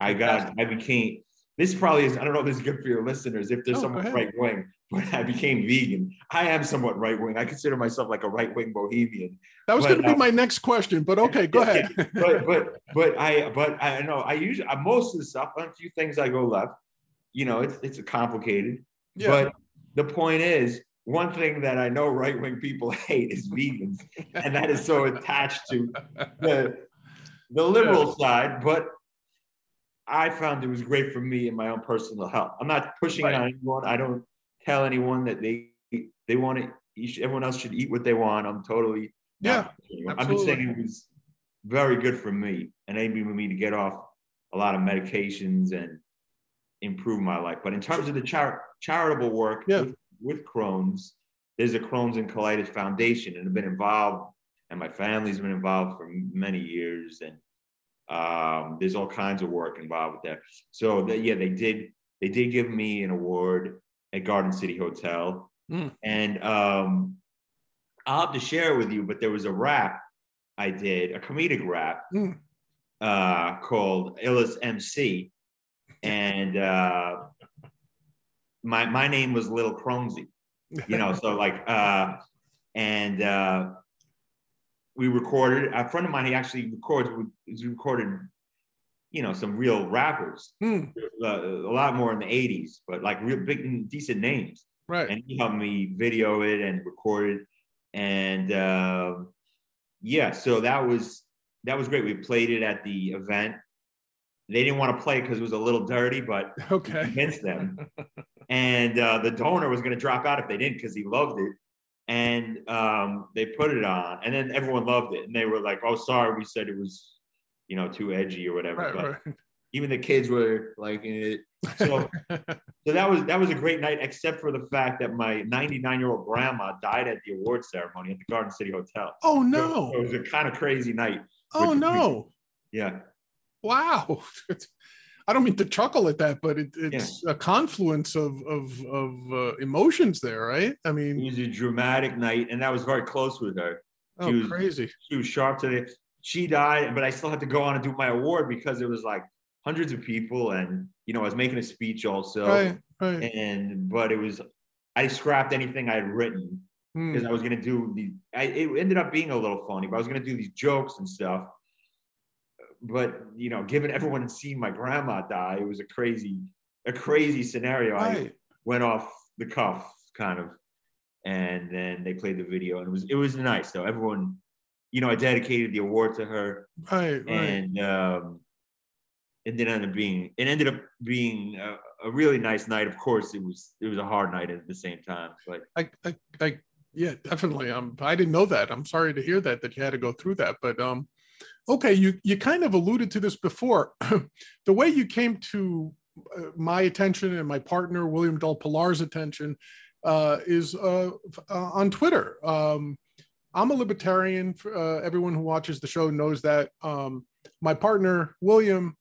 I got, I became. This probably is. I don't know if this is good for your listeners. If there's oh, someone right wing, but I became vegan. I am somewhat right wing. I consider myself like a right wing bohemian. That was going to be uh, my next question, but okay, go ahead. *laughs* but but but I but I know I usually I, most of the stuff on a few things I go left. You know, it's it's a complicated. Yeah. But the point is, one thing that I know right wing people *laughs* hate is vegans, and that is so attached to the, the liberal yeah. side. But I found it was great for me and my own personal health. I'm not pushing right. on anyone. I don't tell anyone that they they want to. Everyone else should eat what they want. I'm totally yeah. I'm just saying it was very good for me and enabled me to get off a lot of medications and improve my life. But in terms of the char- charitable work, yeah with Crohn's, there's a Crohn's and Colitis Foundation, and I've been involved, and my family's been involved for many years, and um, there's all kinds of work involved with that. So that yeah, they did they did give me an award at Garden City Hotel, mm. and um, I'll have to share it with you. But there was a rap I did, a comedic rap mm. uh, called Illis MC, *laughs* and uh, my my name was Little Cronesy, you know. so like, *laughs* uh, and uh, we recorded. A friend of mine, he actually records. He recorded, you know, some real rappers, hmm. uh, a lot more in the '80s, but like real big, decent names. Right. And he helped me video it and record it, and uh, yeah, so that was that was great. We played it at the event. They didn't want to play because it was a little dirty, but *laughs* okay. convinced them. *laughs* and uh, the donor was going to drop out if they didn't because he loved it. And um, they put it on, and then everyone loved it, and they were like, "Oh, sorry, we said it was, you know, too edgy or whatever." Right, but right. even the kids were like it. So, *laughs* so that was that was a great night, except for the fact that my 99 year old grandma died at the award ceremony at the Garden City Hotel. Oh no! So it was a kind of crazy night. Oh no! Yeah. Wow. *laughs* I don't mean to chuckle at that, but it, it's yeah. a confluence of of, of uh, emotions there, right? I mean, it was a dramatic night, and I was very close with her. She oh, was, crazy! She was sharp today. She died, but I still had to go on and do my award because it was like hundreds of people, and you know, I was making a speech also. Right, right. And but it was, I scrapped anything I had written because hmm. I was gonna do the. I, it ended up being a little funny, but I was gonna do these jokes and stuff but you know, given everyone had seen my grandma die, it was a crazy, a crazy scenario. Right. I went off the cuff, kind of, and then they played the video, and it was it was nice though. Everyone, you know, I dedicated the award to her, right? And um, it did end up being it ended up being a, a, really nice night. Of course, it was it was a hard night at the same time, but I I, I yeah, definitely. Um, I didn't know that. I'm sorry to hear that that you had to go through that, but um, okay, you you kind of alluded to this before. *clears throat* the way you came to uh, my attention and my partner William Del Pilar's attention uh, is uh, uh, on Twitter. Um, I'm a libertarian. Uh, everyone who watches the show knows that. Um, my partner William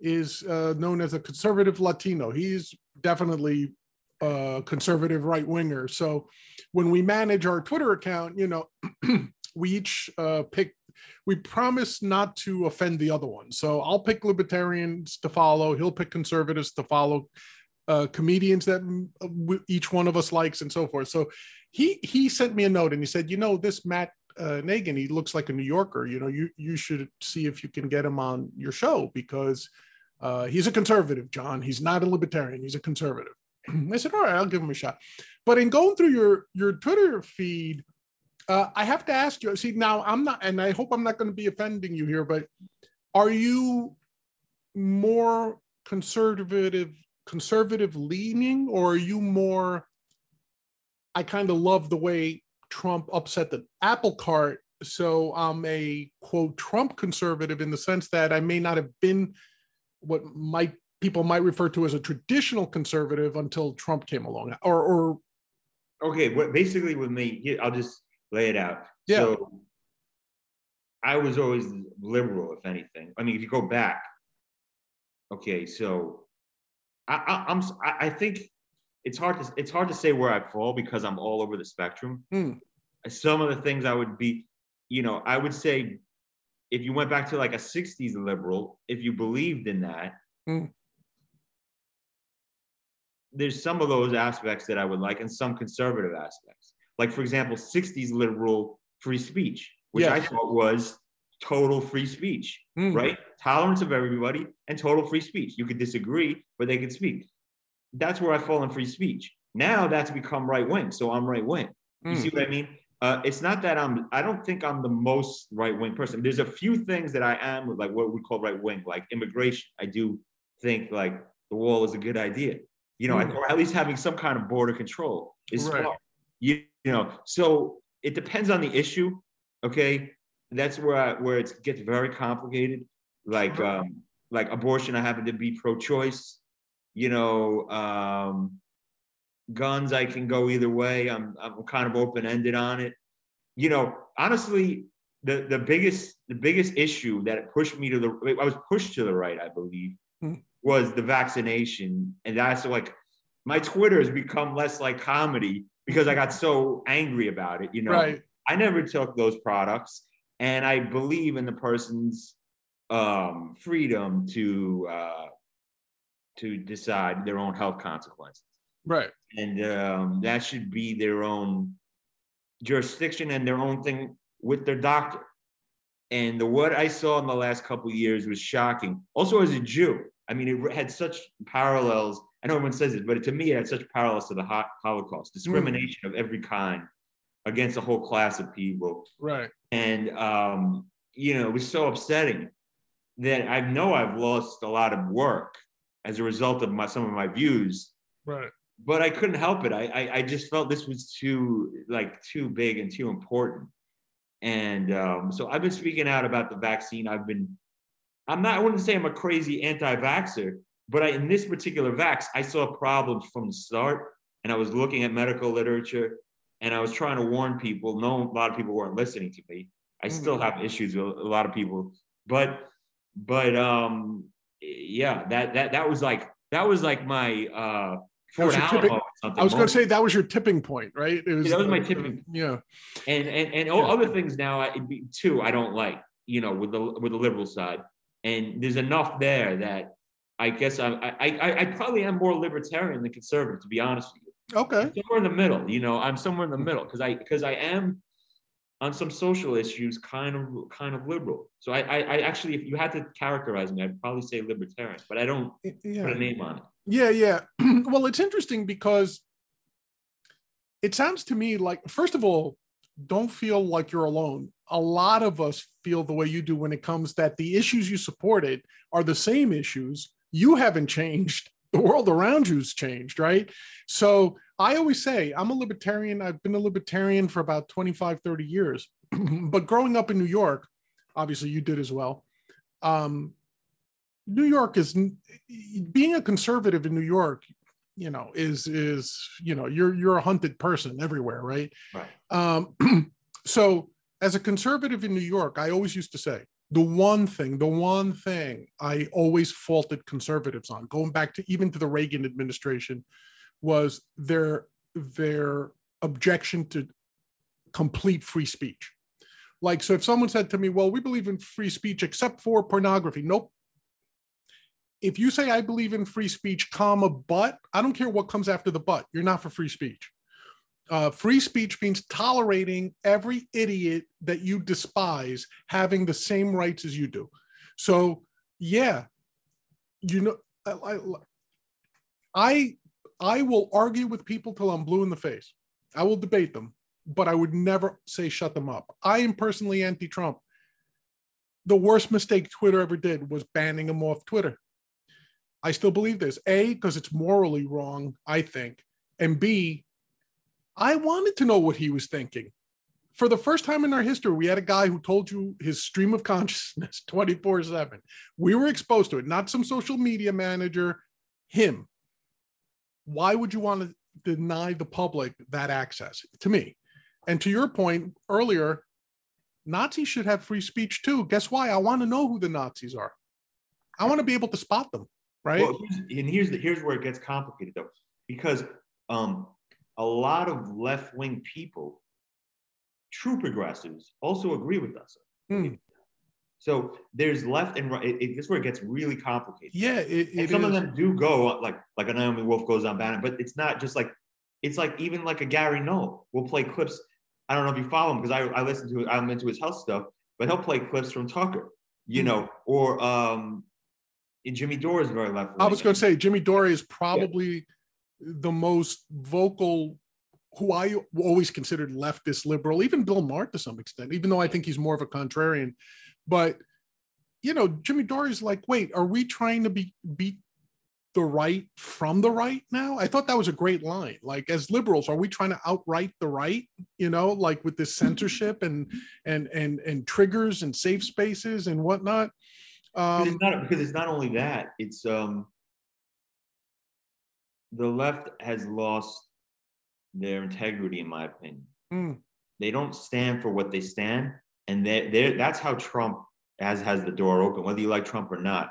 is uh, known as a conservative Latino. He's definitely a conservative right winger. So when we manage our Twitter account, you know, *clears throat* we each pick we promise not to offend the other one. So I'll pick libertarians to follow. He'll pick conservatives to follow, uh, comedians that each one of us likes, and so forth. So he he sent me a note and he said, you know, this Matt uh, Nagin, he looks like a New Yorker. You know, you you should see if you can get him on your show because uh, he's a conservative, John. He's not a libertarian. He's a conservative. *clears throat* I said, all right, I'll give him a shot. But in going through your your Twitter feed, uh, I have to ask you. See, now I'm not, and I hope I'm not going to be offending you here, but are you more conservative, conservative leaning, or are you more? I kind of love the way Trump upset the apple cart, so I'm a quote Trump conservative in the sense that I may not have been what might people might refer to as a traditional conservative until Trump came along, or or okay, basically with me, I'll just lay it out. Yeah. So I was always liberal, if anything. I mean, if you go back, okay, so I, I, am I think it's hard to it's hard to say where I fall because I'm all over the spectrum. Mm. Some of the things I would be, you know, I would say if you went back to like a 60s liberal, if you believed in that, mm. there's some of those aspects that I would like and some conservative aspects like for example 60s liberal free speech which i thought was total free speech mm. right? Tolerance of everybody and total free speech. You could disagree but they could speak. That's where i fall in free speech. Now that's become right wing so i'm right wing. You mm. see what i mean? Uh, it's not that i'm i don't think i'm the most right wing person. There's a few things that i am like what we call right wing like immigration. I do think like the wall is a good idea. You know mm. or at least having some kind of border control is right. smart. You, you know, so it depends on the issue. Okay, that's where I, where it gets very complicated. Like um, like abortion, I happen to be pro-choice. You know, um, guns, I can go either way. I'm I'm kind of open-ended on it. You know, honestly, the the biggest the biggest issue that pushed me to the I was pushed to the right, I believe, mm-hmm. was the vaccination, and that's like my Twitter has become less like comedy because I got so angry about it. You know, right. I never took those products, and I believe in the person's um, freedom to uh, to decide their own health consequences. Right, and um, that should be their own jurisdiction and their own thing with their doctor. And the what I saw in the last couple years was shocking. Also, as a Jew, I mean, it had such parallels I know everyone says it, but to me, it had such parallels to the Holocaust, discrimination mm. of every kind against a whole class of people. Right. And, um, you know, it was so upsetting that I know I've lost a lot of work as a result of my, some of my views. Right. But I couldn't help it. I, I, I just felt this was too, like, too big and too important. And um, so I've been speaking out about the vaccine. I've been I'm not. I wouldn't say I'm a crazy anti-vaxxer, but I, in this particular vax, I saw problems from the start, and I was looking at medical literature, and I was trying to warn people. No, a lot of people weren't listening to me. I mm. still have issues with a lot of people, but but um yeah, that that that was like that was like my uh Fort tipping, I was going to say that was your tipping point, right? It was, yeah, that was my tipping. Yeah, and and and yeah. other things now, I, too, I don't like. You know, with the with the liberal side, and there's enough there that I guess I I I, I probably am more libertarian than conservative, to be honest with you. Okay, I'm somewhere in the middle. You know, I'm somewhere in the middle because I because I am on some social issues kind of kind of liberal. So I, I, I actually, if you had to characterize me, I'd probably say libertarian, but I don't yeah. put a name on it. Yeah, yeah. *clears throat* well, it's interesting because it sounds to me like, first of all, don't feel like you're alone. A lot of us feel the way you do when it comes that the issues you supported are the same issues. You haven't changed. The world around you's changed, right? So I always say I'm a libertarian. I've been a libertarian for about 25, 30 years. *clears throat* but growing up in New York, obviously you did as well. Um, New York is being a conservative in New York, you know, is is you know you're you're a hunted person everywhere, right? Right. Um, *clears throat* so as a conservative in New York, I always used to say the one thing, the one thing I always faulted conservatives on, going back to even to the Reagan administration, was their their objection to complete free speech. Like, so if someone said to me, Well, we believe in free speech except for pornography, nope. If you say I believe in free speech, comma, but I don't care what comes after the but, you're not for free speech. Uh, free speech means tolerating every idiot that you despise having the same rights as you do. So, yeah, you know, I, I I will argue with people till I'm blue in the face. I will debate them, but I would never say shut them up. I am personally anti Trump. The worst mistake Twitter ever did was banning him off Twitter. I still believe this. A, because it's morally wrong, I think. And B, I wanted to know what he was thinking. For the first time in our history, we had a guy who told you his stream of *laughs* consciousness 24 7. We were exposed to it, not some social media manager, him. Why would you want to deny the public that access? To me. And to your point earlier nazis should have free speech too. Guess why? I want to know who the nazis are. I want to be able to spot them right? Well, and here's the, here's where it gets complicated though. Because um, a lot of left-wing people true progressives also agree with us hmm. So there's left and right. It, it, this is where it gets really complicated. Yeah, it, some is. of them do go like like a Naomi Wolf goes on Bannon, but it's not just like it's like even like a Gary Null will play clips. I don't know if you follow him because I I listen to I'm into his health stuff, but he'll play clips from Tucker, you mm-hmm. know, or um, Jimmy Dore is very left. I was going to say Jimmy Dore is probably yeah. The most vocal who I always considered leftist liberal, even Bill Maher to some extent, even though I think he's more of a contrarian. But you know, Jimmy Dore's like, wait, are we trying to be beat the right from the right now? I thought that was a great line. Like, as liberals, are we trying to outright the right? You know, like with this censorship and and and and triggers and safe spaces and whatnot. Um, because, it's not, because it's not only that; it's um, the left has lost their integrity, in my opinion. Mm. They don't stand for what they stand and they that's how Trump has has the door open, whether you like Trump or not.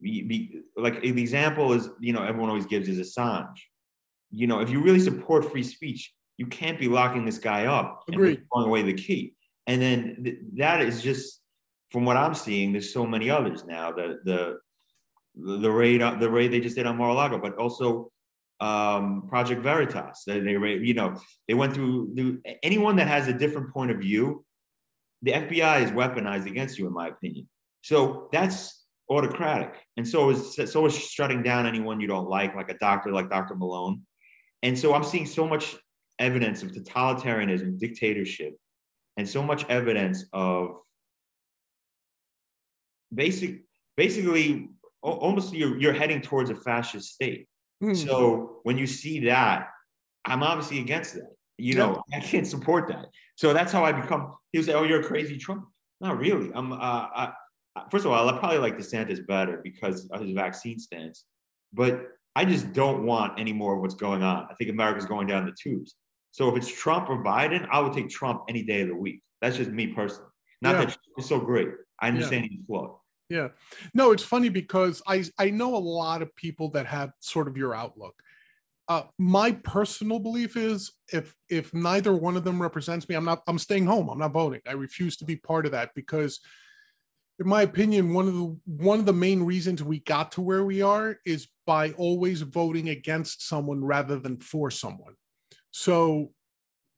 Be, be, like the example is, you know, everyone always gives is Assange. You know, if you really support free speech, you can't be locking this guy up Agreed. and throwing away the key. And then th- that is just from what I'm seeing. There's so many others now. The the the raid the raid they just did on Mar-a-Lago, but also um, Project Veritas. They, they you know they went through the, anyone that has a different point of view the FBI is weaponized against you, in my opinion. So that's autocratic. And so is so is shutting down anyone you don't like, like a doctor like Dr. Malone. And so I'm seeing so much evidence of totalitarianism, dictatorship, and so much evidence of basic, basically almost you're, you're heading towards a fascist state. Mm. So when you see that, I'm obviously against that. You know, I can't support that. So that's how I become. He'll say, "Oh, you're a crazy Trump." Not really. I'm. Uh, I, first of all, I probably like DeSantis better because of his vaccine stance, but I just don't want any more of what's going on. I think America's going down the tubes. So if it's Trump or Biden, I would take Trump any day of the week. That's just me personally. Not yeah. that it's so great. I understand yeah. he's flawed. Yeah. No, it's funny because I I know a lot of people that have sort of your outlook. Uh, my personal belief is if if neither one of them represents me, I'm not I'm staying home. I'm not voting. I refuse to be part of that because in my opinion, one of the one of the main reasons we got to where we are is by always voting against someone rather than for someone. So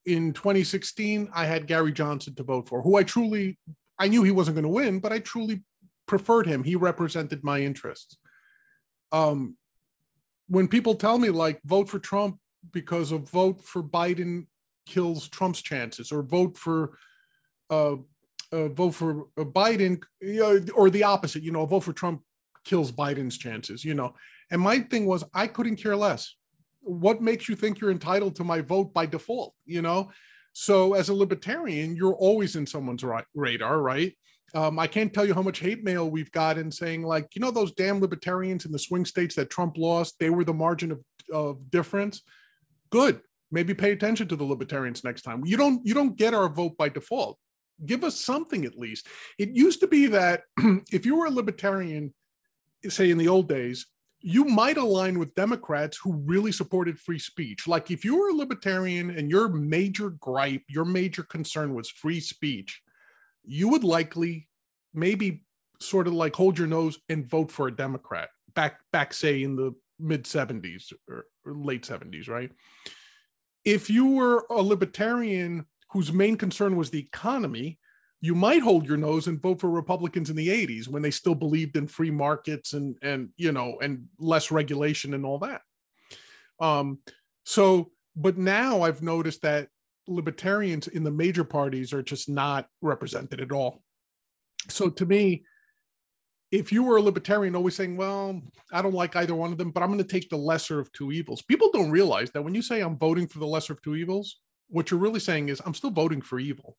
in 2016, I had Gary Johnson to vote for, who I truly I knew he wasn't going to win, but I truly preferred him. He represented my interests. Um, when people tell me like vote for Trump because a vote for Biden kills Trump's chances, or vote for uh, uh, vote for uh, Biden, you know, or the opposite, you know, vote for Trump kills Biden's chances, you know. And my thing was, I couldn't care less. What makes you think you're entitled to my vote by default, you know? So as a libertarian, you're always in someone's radar, right? Um, I can't tell you how much hate mail we've gotten saying, like, you know, those damn libertarians in the swing states that Trump lost, they were the margin of, of difference. Good. Maybe pay attention to the libertarians next time. You don't you don't get our vote by default. Give us something at least. It used to be that *clears throat* if you were a libertarian, say in the old days, you might align with Democrats who really supported free speech. Like if you were a libertarian and your major gripe, your major concern was free speech, you would likely maybe sort of like hold your nose and vote for a Democrat back back say in the mid 70s or, or late 70s, right? If you were a libertarian whose main concern was the economy, you might hold your nose and vote for Republicans in the 80s when they still believed in free markets and and you know and less regulation and all that. Um, so, but now I've noticed that libertarians in the major parties are just not represented at all. So to me, if you were a libertarian always saying, well, I don't like either one of them, but I'm going to take the lesser of two evils. People don't realize that when you say I'm voting for the lesser of two evils, what you're really saying is I'm still voting for evil.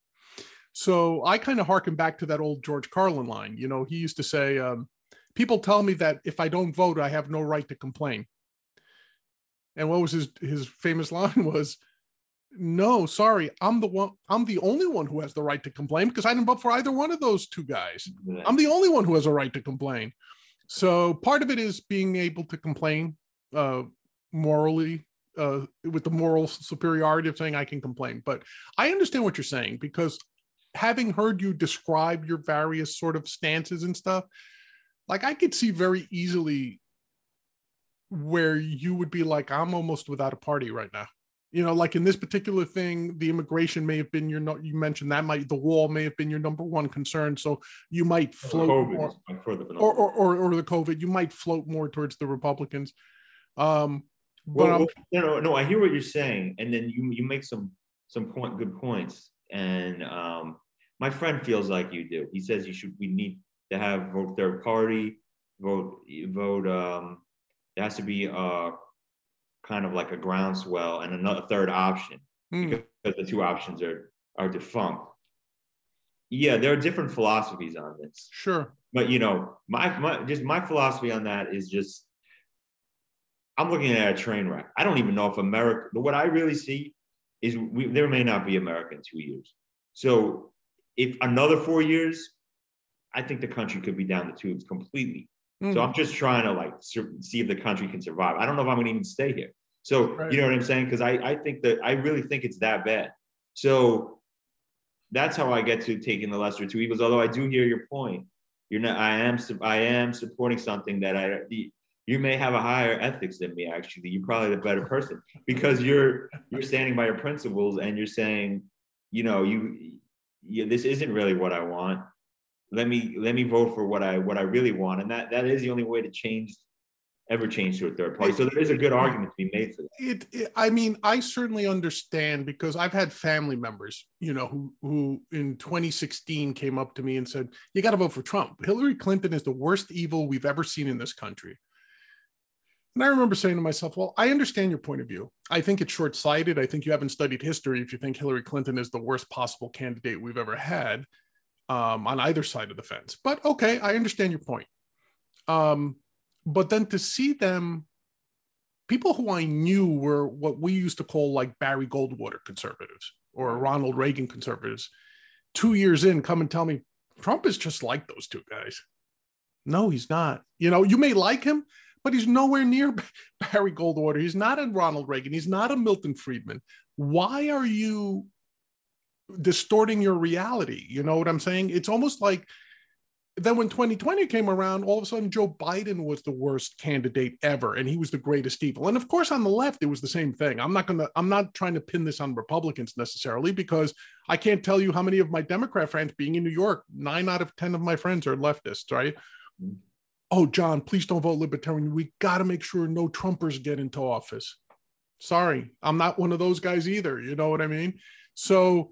So I kind of harken back to that old George Carlin line. You know, he used to say, um, people tell me that if I don't vote, I have no right to complain. And what was his his famous *laughs* line was, no, sorry, I'm the one. I'm the only one who has the right to complain because I didn't vote for either one of those two guys. I'm the only one who has a right to complain. So part of it is being able to complain uh, morally, uh, with the moral superiority of saying I can complain. But I understand what you're saying because having heard you describe your various sort of stances and stuff, like I could see very easily where you would be like, I'm almost without a party right now you know like in this particular thing the immigration may have been your no you mentioned that might the wall may have been your number one concern so you might float more, or, or, or, or the covid you might float more towards the republicans. Um but well, well, no, no i hear what you're saying and then you you make some some point good points and um my friend feels like you do. He says you should we need to have vote third party vote vote um it has to be uh kind of like a groundswell and another third option mm. because the two options are are defunct. Yeah, there are different philosophies on this. Sure. But you know, my, my just my philosophy on that is just I'm looking at a train wreck. I don't even know if America, but what I really see is we, there may not be America in two years. So if another four years, I think the country could be down the tubes completely. Mm. So I'm just trying to like see if the country can survive. I don't know if I'm going to even stay here. So right. you know what I'm saying? Because I I think that I really think it's that bad. So that's how I get to taking the lesser two evils. Although I do hear your point. You're not. I am. I am supporting something that I. You may have a higher ethics than me. Actually, you're probably the better person because you're you're standing by your principles and you're saying, you know, you, you this isn't really what I want let me let me vote for what I what I really want, and that that is the only way to change ever change to a third party. So there is a good argument to be made for that. It, it, I mean, I certainly understand because I've had family members, you know, who who in 2016 came up to me and said, "You got to vote for Trump. Hillary Clinton is the worst evil we've ever seen in this country." And I remember saying to myself, "Well, I understand your point of view. I think it's short-sighted. I think you haven't studied history if you think Hillary Clinton is the worst possible candidate we've ever had." Um, on either side of the fence. But okay, I understand your point. Um, but then to see them, people who I knew were what we used to call like Barry Goldwater conservatives or Ronald Reagan conservatives, two years in come and tell me Trump is just like those two guys. No, he's not. You know, you may like him, but he's nowhere near *laughs* Barry Goldwater. He's not a Ronald Reagan. He's not a Milton Friedman. Why are you distorting your reality? You know what I'm saying? It's almost like then when 2020 came around, all of a sudden Joe Biden was the worst candidate ever, and he was the greatest evil. And of course, on the left, it was the same thing. I'm not gonna, I'm not trying to pin this on Republicans necessarily because I can't tell you how many of my Democrat friends, being in New York, nine out of ten of my friends are leftists, right? Oh, John, please don't vote libertarian. We got to make sure no Trumpers get into office. Sorry, I'm not one of those guys either. You know what I mean? So,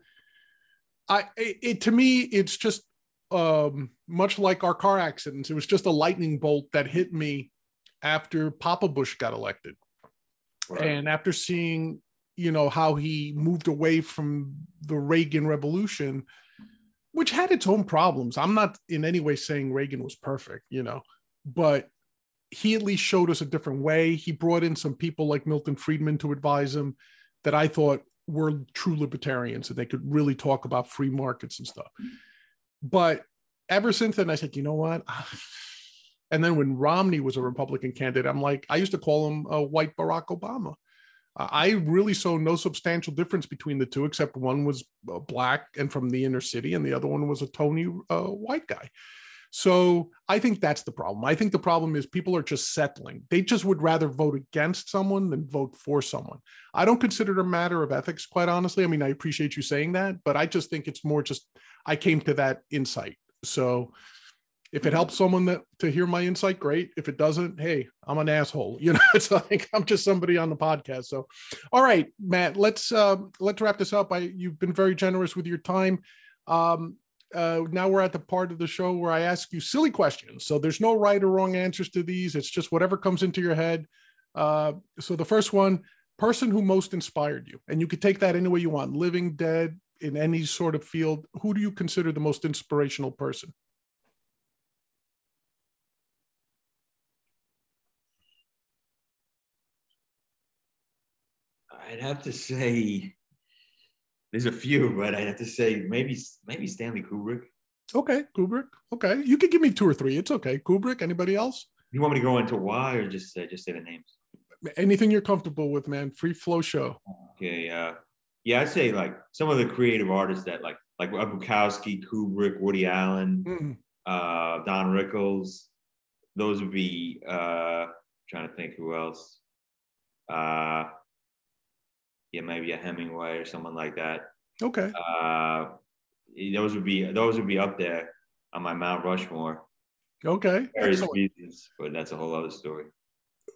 I it, it to me, it's just um, much like our car accidents. It was just a lightning bolt that hit me after Papa Bush got elected, right. and after seeing you know how he moved away from the Reagan Revolution, which had its own problems. I'm not in any way saying Reagan was perfect, you know, but he at least showed us a different way. He brought in some people like Milton Friedman to advise him that I thought were true libertarians and they could really talk about free markets and stuff. But ever since then, I said, you know what? *sighs* And then when Romney was a Republican candidate, I'm like, I used to call him a white Barack Obama. I really saw no substantial difference between the two, except one was uh, black and from the inner city, and the other one was a Tony uh, white guy. So I think that's the problem. I think the problem is people are just settling. They just would rather vote against someone than vote for someone. I don't consider it a matter of ethics, quite honestly. I mean, I appreciate you saying that, but I just think it's more just I came to that insight. So if it helps someone that to hear my insight, great. If it doesn't, hey, I'm an asshole. You *laughs* know, it's like I'm just somebody on the podcast. So, all right, Matt, let's uh, let's wrap this up. I you've been very generous with your time. Um, uh, now we're at the part of the show where I ask you silly questions. So there's no right or wrong answers to these. It's just whatever comes into your head. Uh, so the first one, person who most inspired you, and you could take that any way you want, living, dead, in any sort of field. Who do you consider the most inspirational person? I'd have to say there's a few, but I'd have to say maybe maybe Stanley Kubrick. Okay, Kubrick. Okay, you could give me two or three. It's okay. Kubrick. Anybody else? You want me to go into why, or just uh, just say the names? Anything you're comfortable with, man. Free flow show. Okay. Uh, yeah, I'd say like some of the creative artists that like like Bukowski, Kubrick, Woody Allen, mm. uh, Don Rickles. Those would be. Uh, trying to think who else. Uh, yeah, maybe a Hemingway or someone like that. Okay. Uh, those would be those would be up there on my Mount Rushmore. Okay. Various reasons, but that's a whole other story.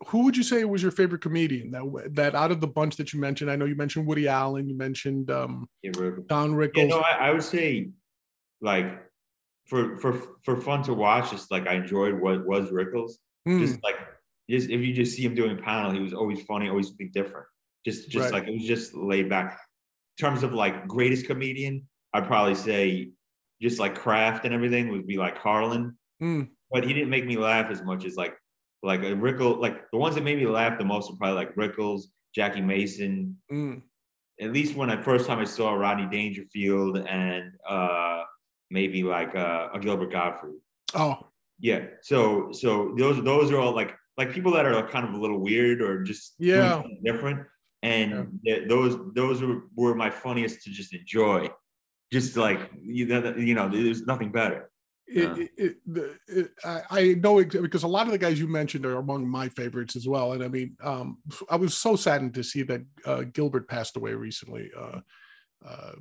Who would you say was your favorite comedian that that out of the bunch that you mentioned? I know you mentioned Woody Allen, you mentioned um, yeah, Don Rickles. Yeah, no, I, I, would say like for for for fun to watch. Just like I enjoyed what was Rickles. Mm. Just like just if you just see him doing panel, he was always funny, always be different. Just just right. like it was just laid back. In terms of like greatest comedian, I'd probably say just like craft and everything would be like Carlin. Mm. But he didn't make me laugh as much as like like a Rickles, like the ones that made me laugh the most were probably like Rickles, Jackie Mason. Mm. At least when I first time I saw Rodney Dangerfield and uh maybe like uh, a Gilbert Gottfried. Oh. Yeah. So so those those are all like like people that are kind of a little weird or just yeah different and yeah. those those were, were my funniest to just enjoy just like you know, you know there's nothing better it, it, it, I know because a lot of the guys you mentioned are among my favorites as well. And I mean, um, I was so saddened to see that uh, Gilbert passed away recently. Uh, uh,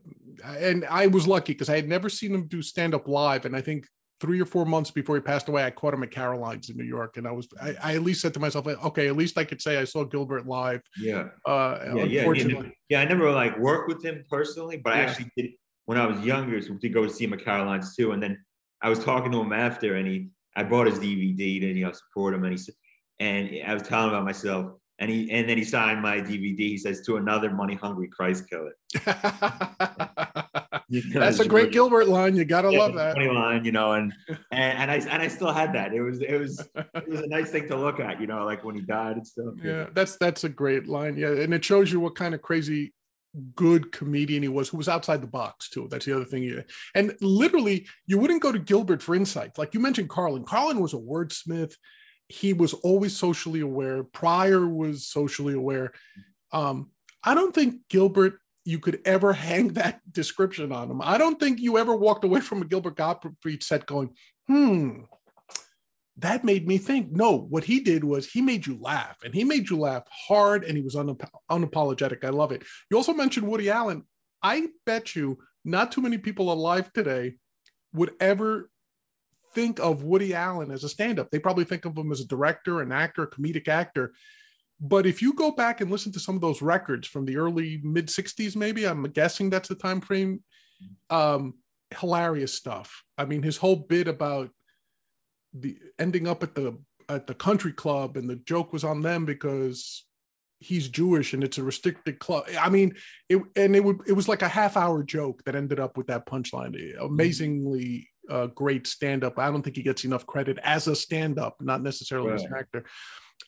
and I was lucky because I had never seen him do stand up live. And I think three or four months before he passed away, I caught him at Caroline's in New York, and I was I, I, at least said to myself, okay, at least I could say I saw Gilbert live. Yeah. Uh, yeah, yeah, yeah. I never like worked with him personally, but yeah. I actually did when I was younger so to go see him at Caroline's too. And then I was talking to him after, and he I bought his DVD to you know support him, and he said, and I was telling about myself. And he and then he signed my DVD. He says to another money hungry Christ killer. *laughs* *laughs* That's a great Gilbert line. You gotta Yeah, love that. line, you know, and, *laughs* and and I and I still had that. It was it was it was a nice thing to look at, you know, like when he died and stuff. Yeah, that's that's a great line. Yeah, and it shows you what kind of crazy good comedian he was, who was outside the box too. That's the other thing. You, and literally, you wouldn't go to Gilbert for insights. Like you mentioned, Carlin. Carlin was a wordsmith. He was always socially aware. Pryor was socially aware. Um, I don't think Gilbert. You could ever hang that *laughs* description on him. I don't think you ever walked away from a Gilbert Gottfried set going, "Hmm, that made me think. No, what he did was he made you laugh and he made you laugh hard and he was unap- unapologetic. I love it. You also mentioned Woody Allen. I bet you not too many people alive today would ever think of Woody Allen as a stand up. They probably think of him as a director, an actor, a comedic actor. But if you go back and listen to some of those records from the early mid 60s, maybe I'm guessing that's the time frame. Um, hilarious stuff. I mean, his whole bit about the ending up at the at the country club and the joke was on them because he's Jewish and it's a restricted club. I mean, it and it would it was like a half hour joke that ended up with that punchline. Amazingly uh, great stand up. I don't think he gets enough credit as a stand up, not necessarily as an actor.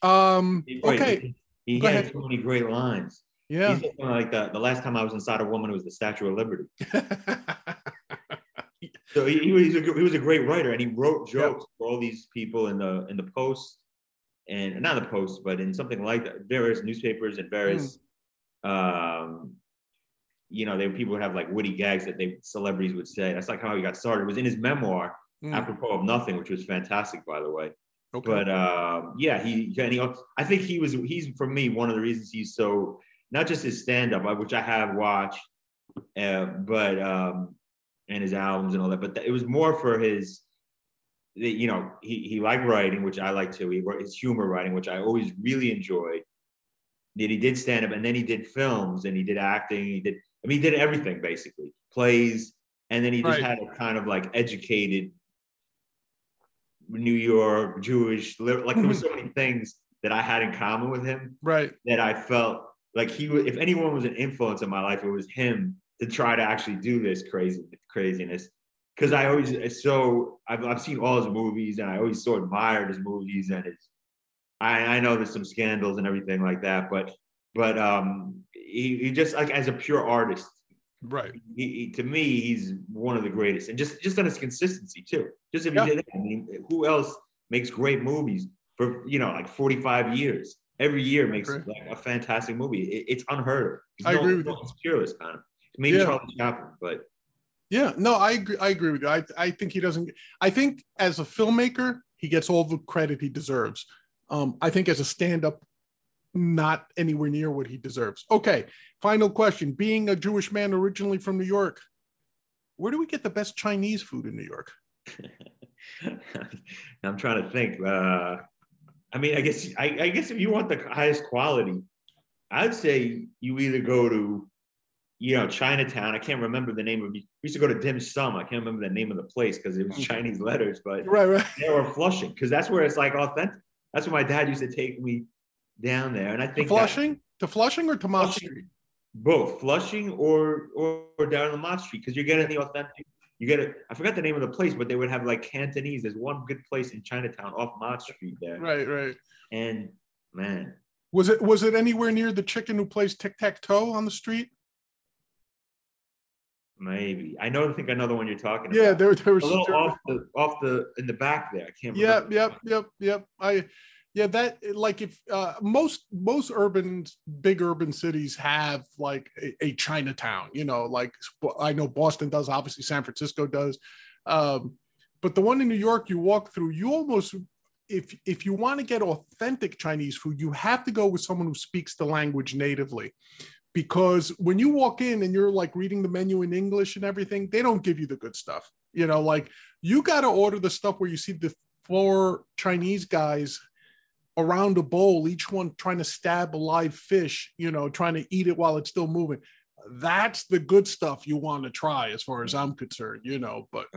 Um, He's okay, He, he had so many great lines. yeah. He said something like the, the last time I was inside a woman, it was the Statue of Liberty. *laughs* So he, he, was a, he was a great writer, and he wrote Yeah. jokes for all these people in the in the Post, and not the Post, but in something like that, various newspapers and various, um, you know, they people would have like witty gags that they celebrities would say. That's like how he got started. It was in his memoir, Mm, apropos of nothing, which was fantastic, by the way. Okay. But um, yeah, he and he, I think he was he's for me one of the reasons he's so not just his stand up, which I have watched, uh, but um, and his albums and all that. But th- it was more for his, you know, he he liked writing, which I like too. He wrote his humor writing, which I always really enjoyed. Then he did stand up, and then he did films, and he did acting. He did, I mean, he did everything basically, plays, and then he just Right. had a kind of like educated New York Jewish, li- like there were *laughs* so many things that I had in common with him right. that I felt like he was. If anyone was an influence in my life, it was him to try to actually do this crazy craziness. Because I always so I've I've seen all his movies and I always so admired his movies and it's. I I know there's some scandals and everything like that, but but um he, he just like as a pure artist Right. he, he- to me, he's one of the greatest, and just just on his consistency too. Just if Yeah. he did that, I mean, who else makes great movies for you know like forty five years? Every year makes agree. like a fantastic movie. It- it's unheard of. It's I no- agree with no- you. It's peerless kind of. Maybe Yeah. Charlie Chaplin, but Yeah, no, I agree. I agree with you. I, I think he doesn't. I think as a filmmaker, he gets all the credit he deserves. Um, I think as a stand-up, not anywhere near what he deserves. Okay, final question. Being a Jewish man originally from New York, where do we get the best Chinese food in New York? *laughs* I'm trying to think. Uh, I mean, I guess I, I guess if you want the highest quality, I'd say you either go to, you know, Chinatown. I can't remember the name of. We used to go to Dim Sum. I can't remember the name of the place because it was Chinese letters, but Right, right. they were Flushing because that's where it's like authentic. That's where my dad used to take me down there, and I To think that- Flushing, to Flushing, or to Mott Flushing. Street? both Flushing or or, or down the Mott Street because you're getting the authentic. You get it. I forgot the name of the place, but they would have like Cantonese. There's one good place in Chinatown off Mott Street there, Right, right. and man, Was it was it anywhere near the chicken who plays tic tac toe on the street? maybe I know. I think I know the one you're talking Yeah, about. there, there was a little off the off the in the back there. I can't. Yep, remember. yep, yep, yep. I yeah, that like if uh most most urban big urban cities have like a, a Chinatown, you know, like I know Boston does, obviously San Francisco does. Um, but the one in New York you walk through, you almost if if you want to get authentic Chinese food, you have to go with someone who speaks the language natively. Because when you walk in and you're like reading the menu in English and everything, they don't give you the good stuff. You know, like you got to order the stuff where you see the four Chinese guys around a bowl, each one trying to stab a live fish, you know, trying to eat it while it's still moving. That's the good stuff you want to try, as far as I'm concerned, you know. But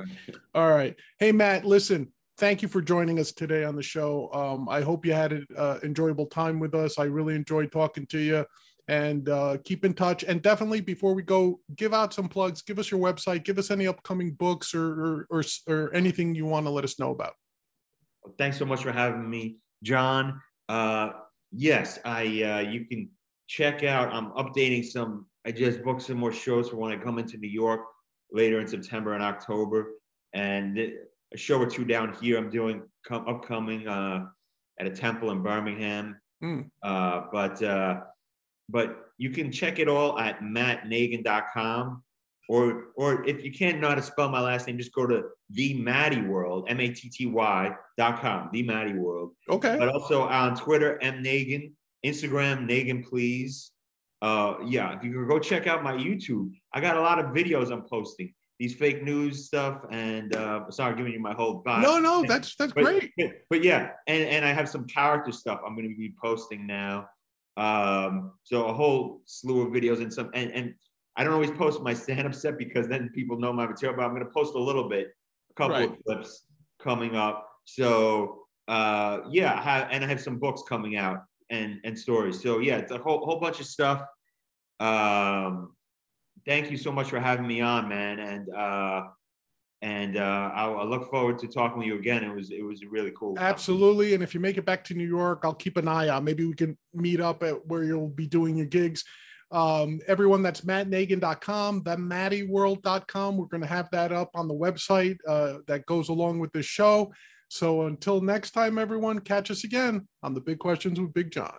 all right. Hey, Matt, listen, thank you for joining us today on the show. Um, I hope you had an uh, enjoyable time with us. I really enjoyed talking to you. and uh, keep in touch. And definitely before we go, give out some plugs. Give us your website. Give us any upcoming books or or, or, or anything you want to let us know about. Thanks so much for having me, John. Uh, yes, I uh, you can check out. I'm updating some. I just booked some more shows for when I come into New York later in September and October, and a show or two down here. I'm doing come, upcoming uh, at a temple in Birmingham. Mm. Uh, but uh, but you can check it all at mattnagin.com. Or, or if you can't know how to spell my last name, just go to the Matty World, M A T T Y dot com, the Matty World. Okay. But also on Twitter, M Nagin, Instagram, Nagin, please. Uh, yeah, if you can go check out my YouTube, I got a lot of videos I'm posting these fake news stuff and uh sorry giving you my whole bio. no no that's that's but, great but, but, yeah and and i have some character stuff i'm going to be posting now um so a whole slew of videos and some and and i don't always post my stand-up set because then people know my material but i'm going to post a little bit a couple right. of clips coming up so uh yeah I have, and i have some books coming out and and stories so yeah it's a whole whole bunch of stuff um thank you so much for having me on, man. And uh, and uh, I, I, look forward to talking with you again. It was it was really cool. Absolutely. And if you make it back to New York, I'll keep an eye out. Maybe we can meet up at where you'll be doing your gigs. Um, everyone that's mattnagin.com, themattyworld.com. We're going to have that up on the website uh, that goes along with this show. So until next time, everyone, catch us again on the Big Questions with Big John.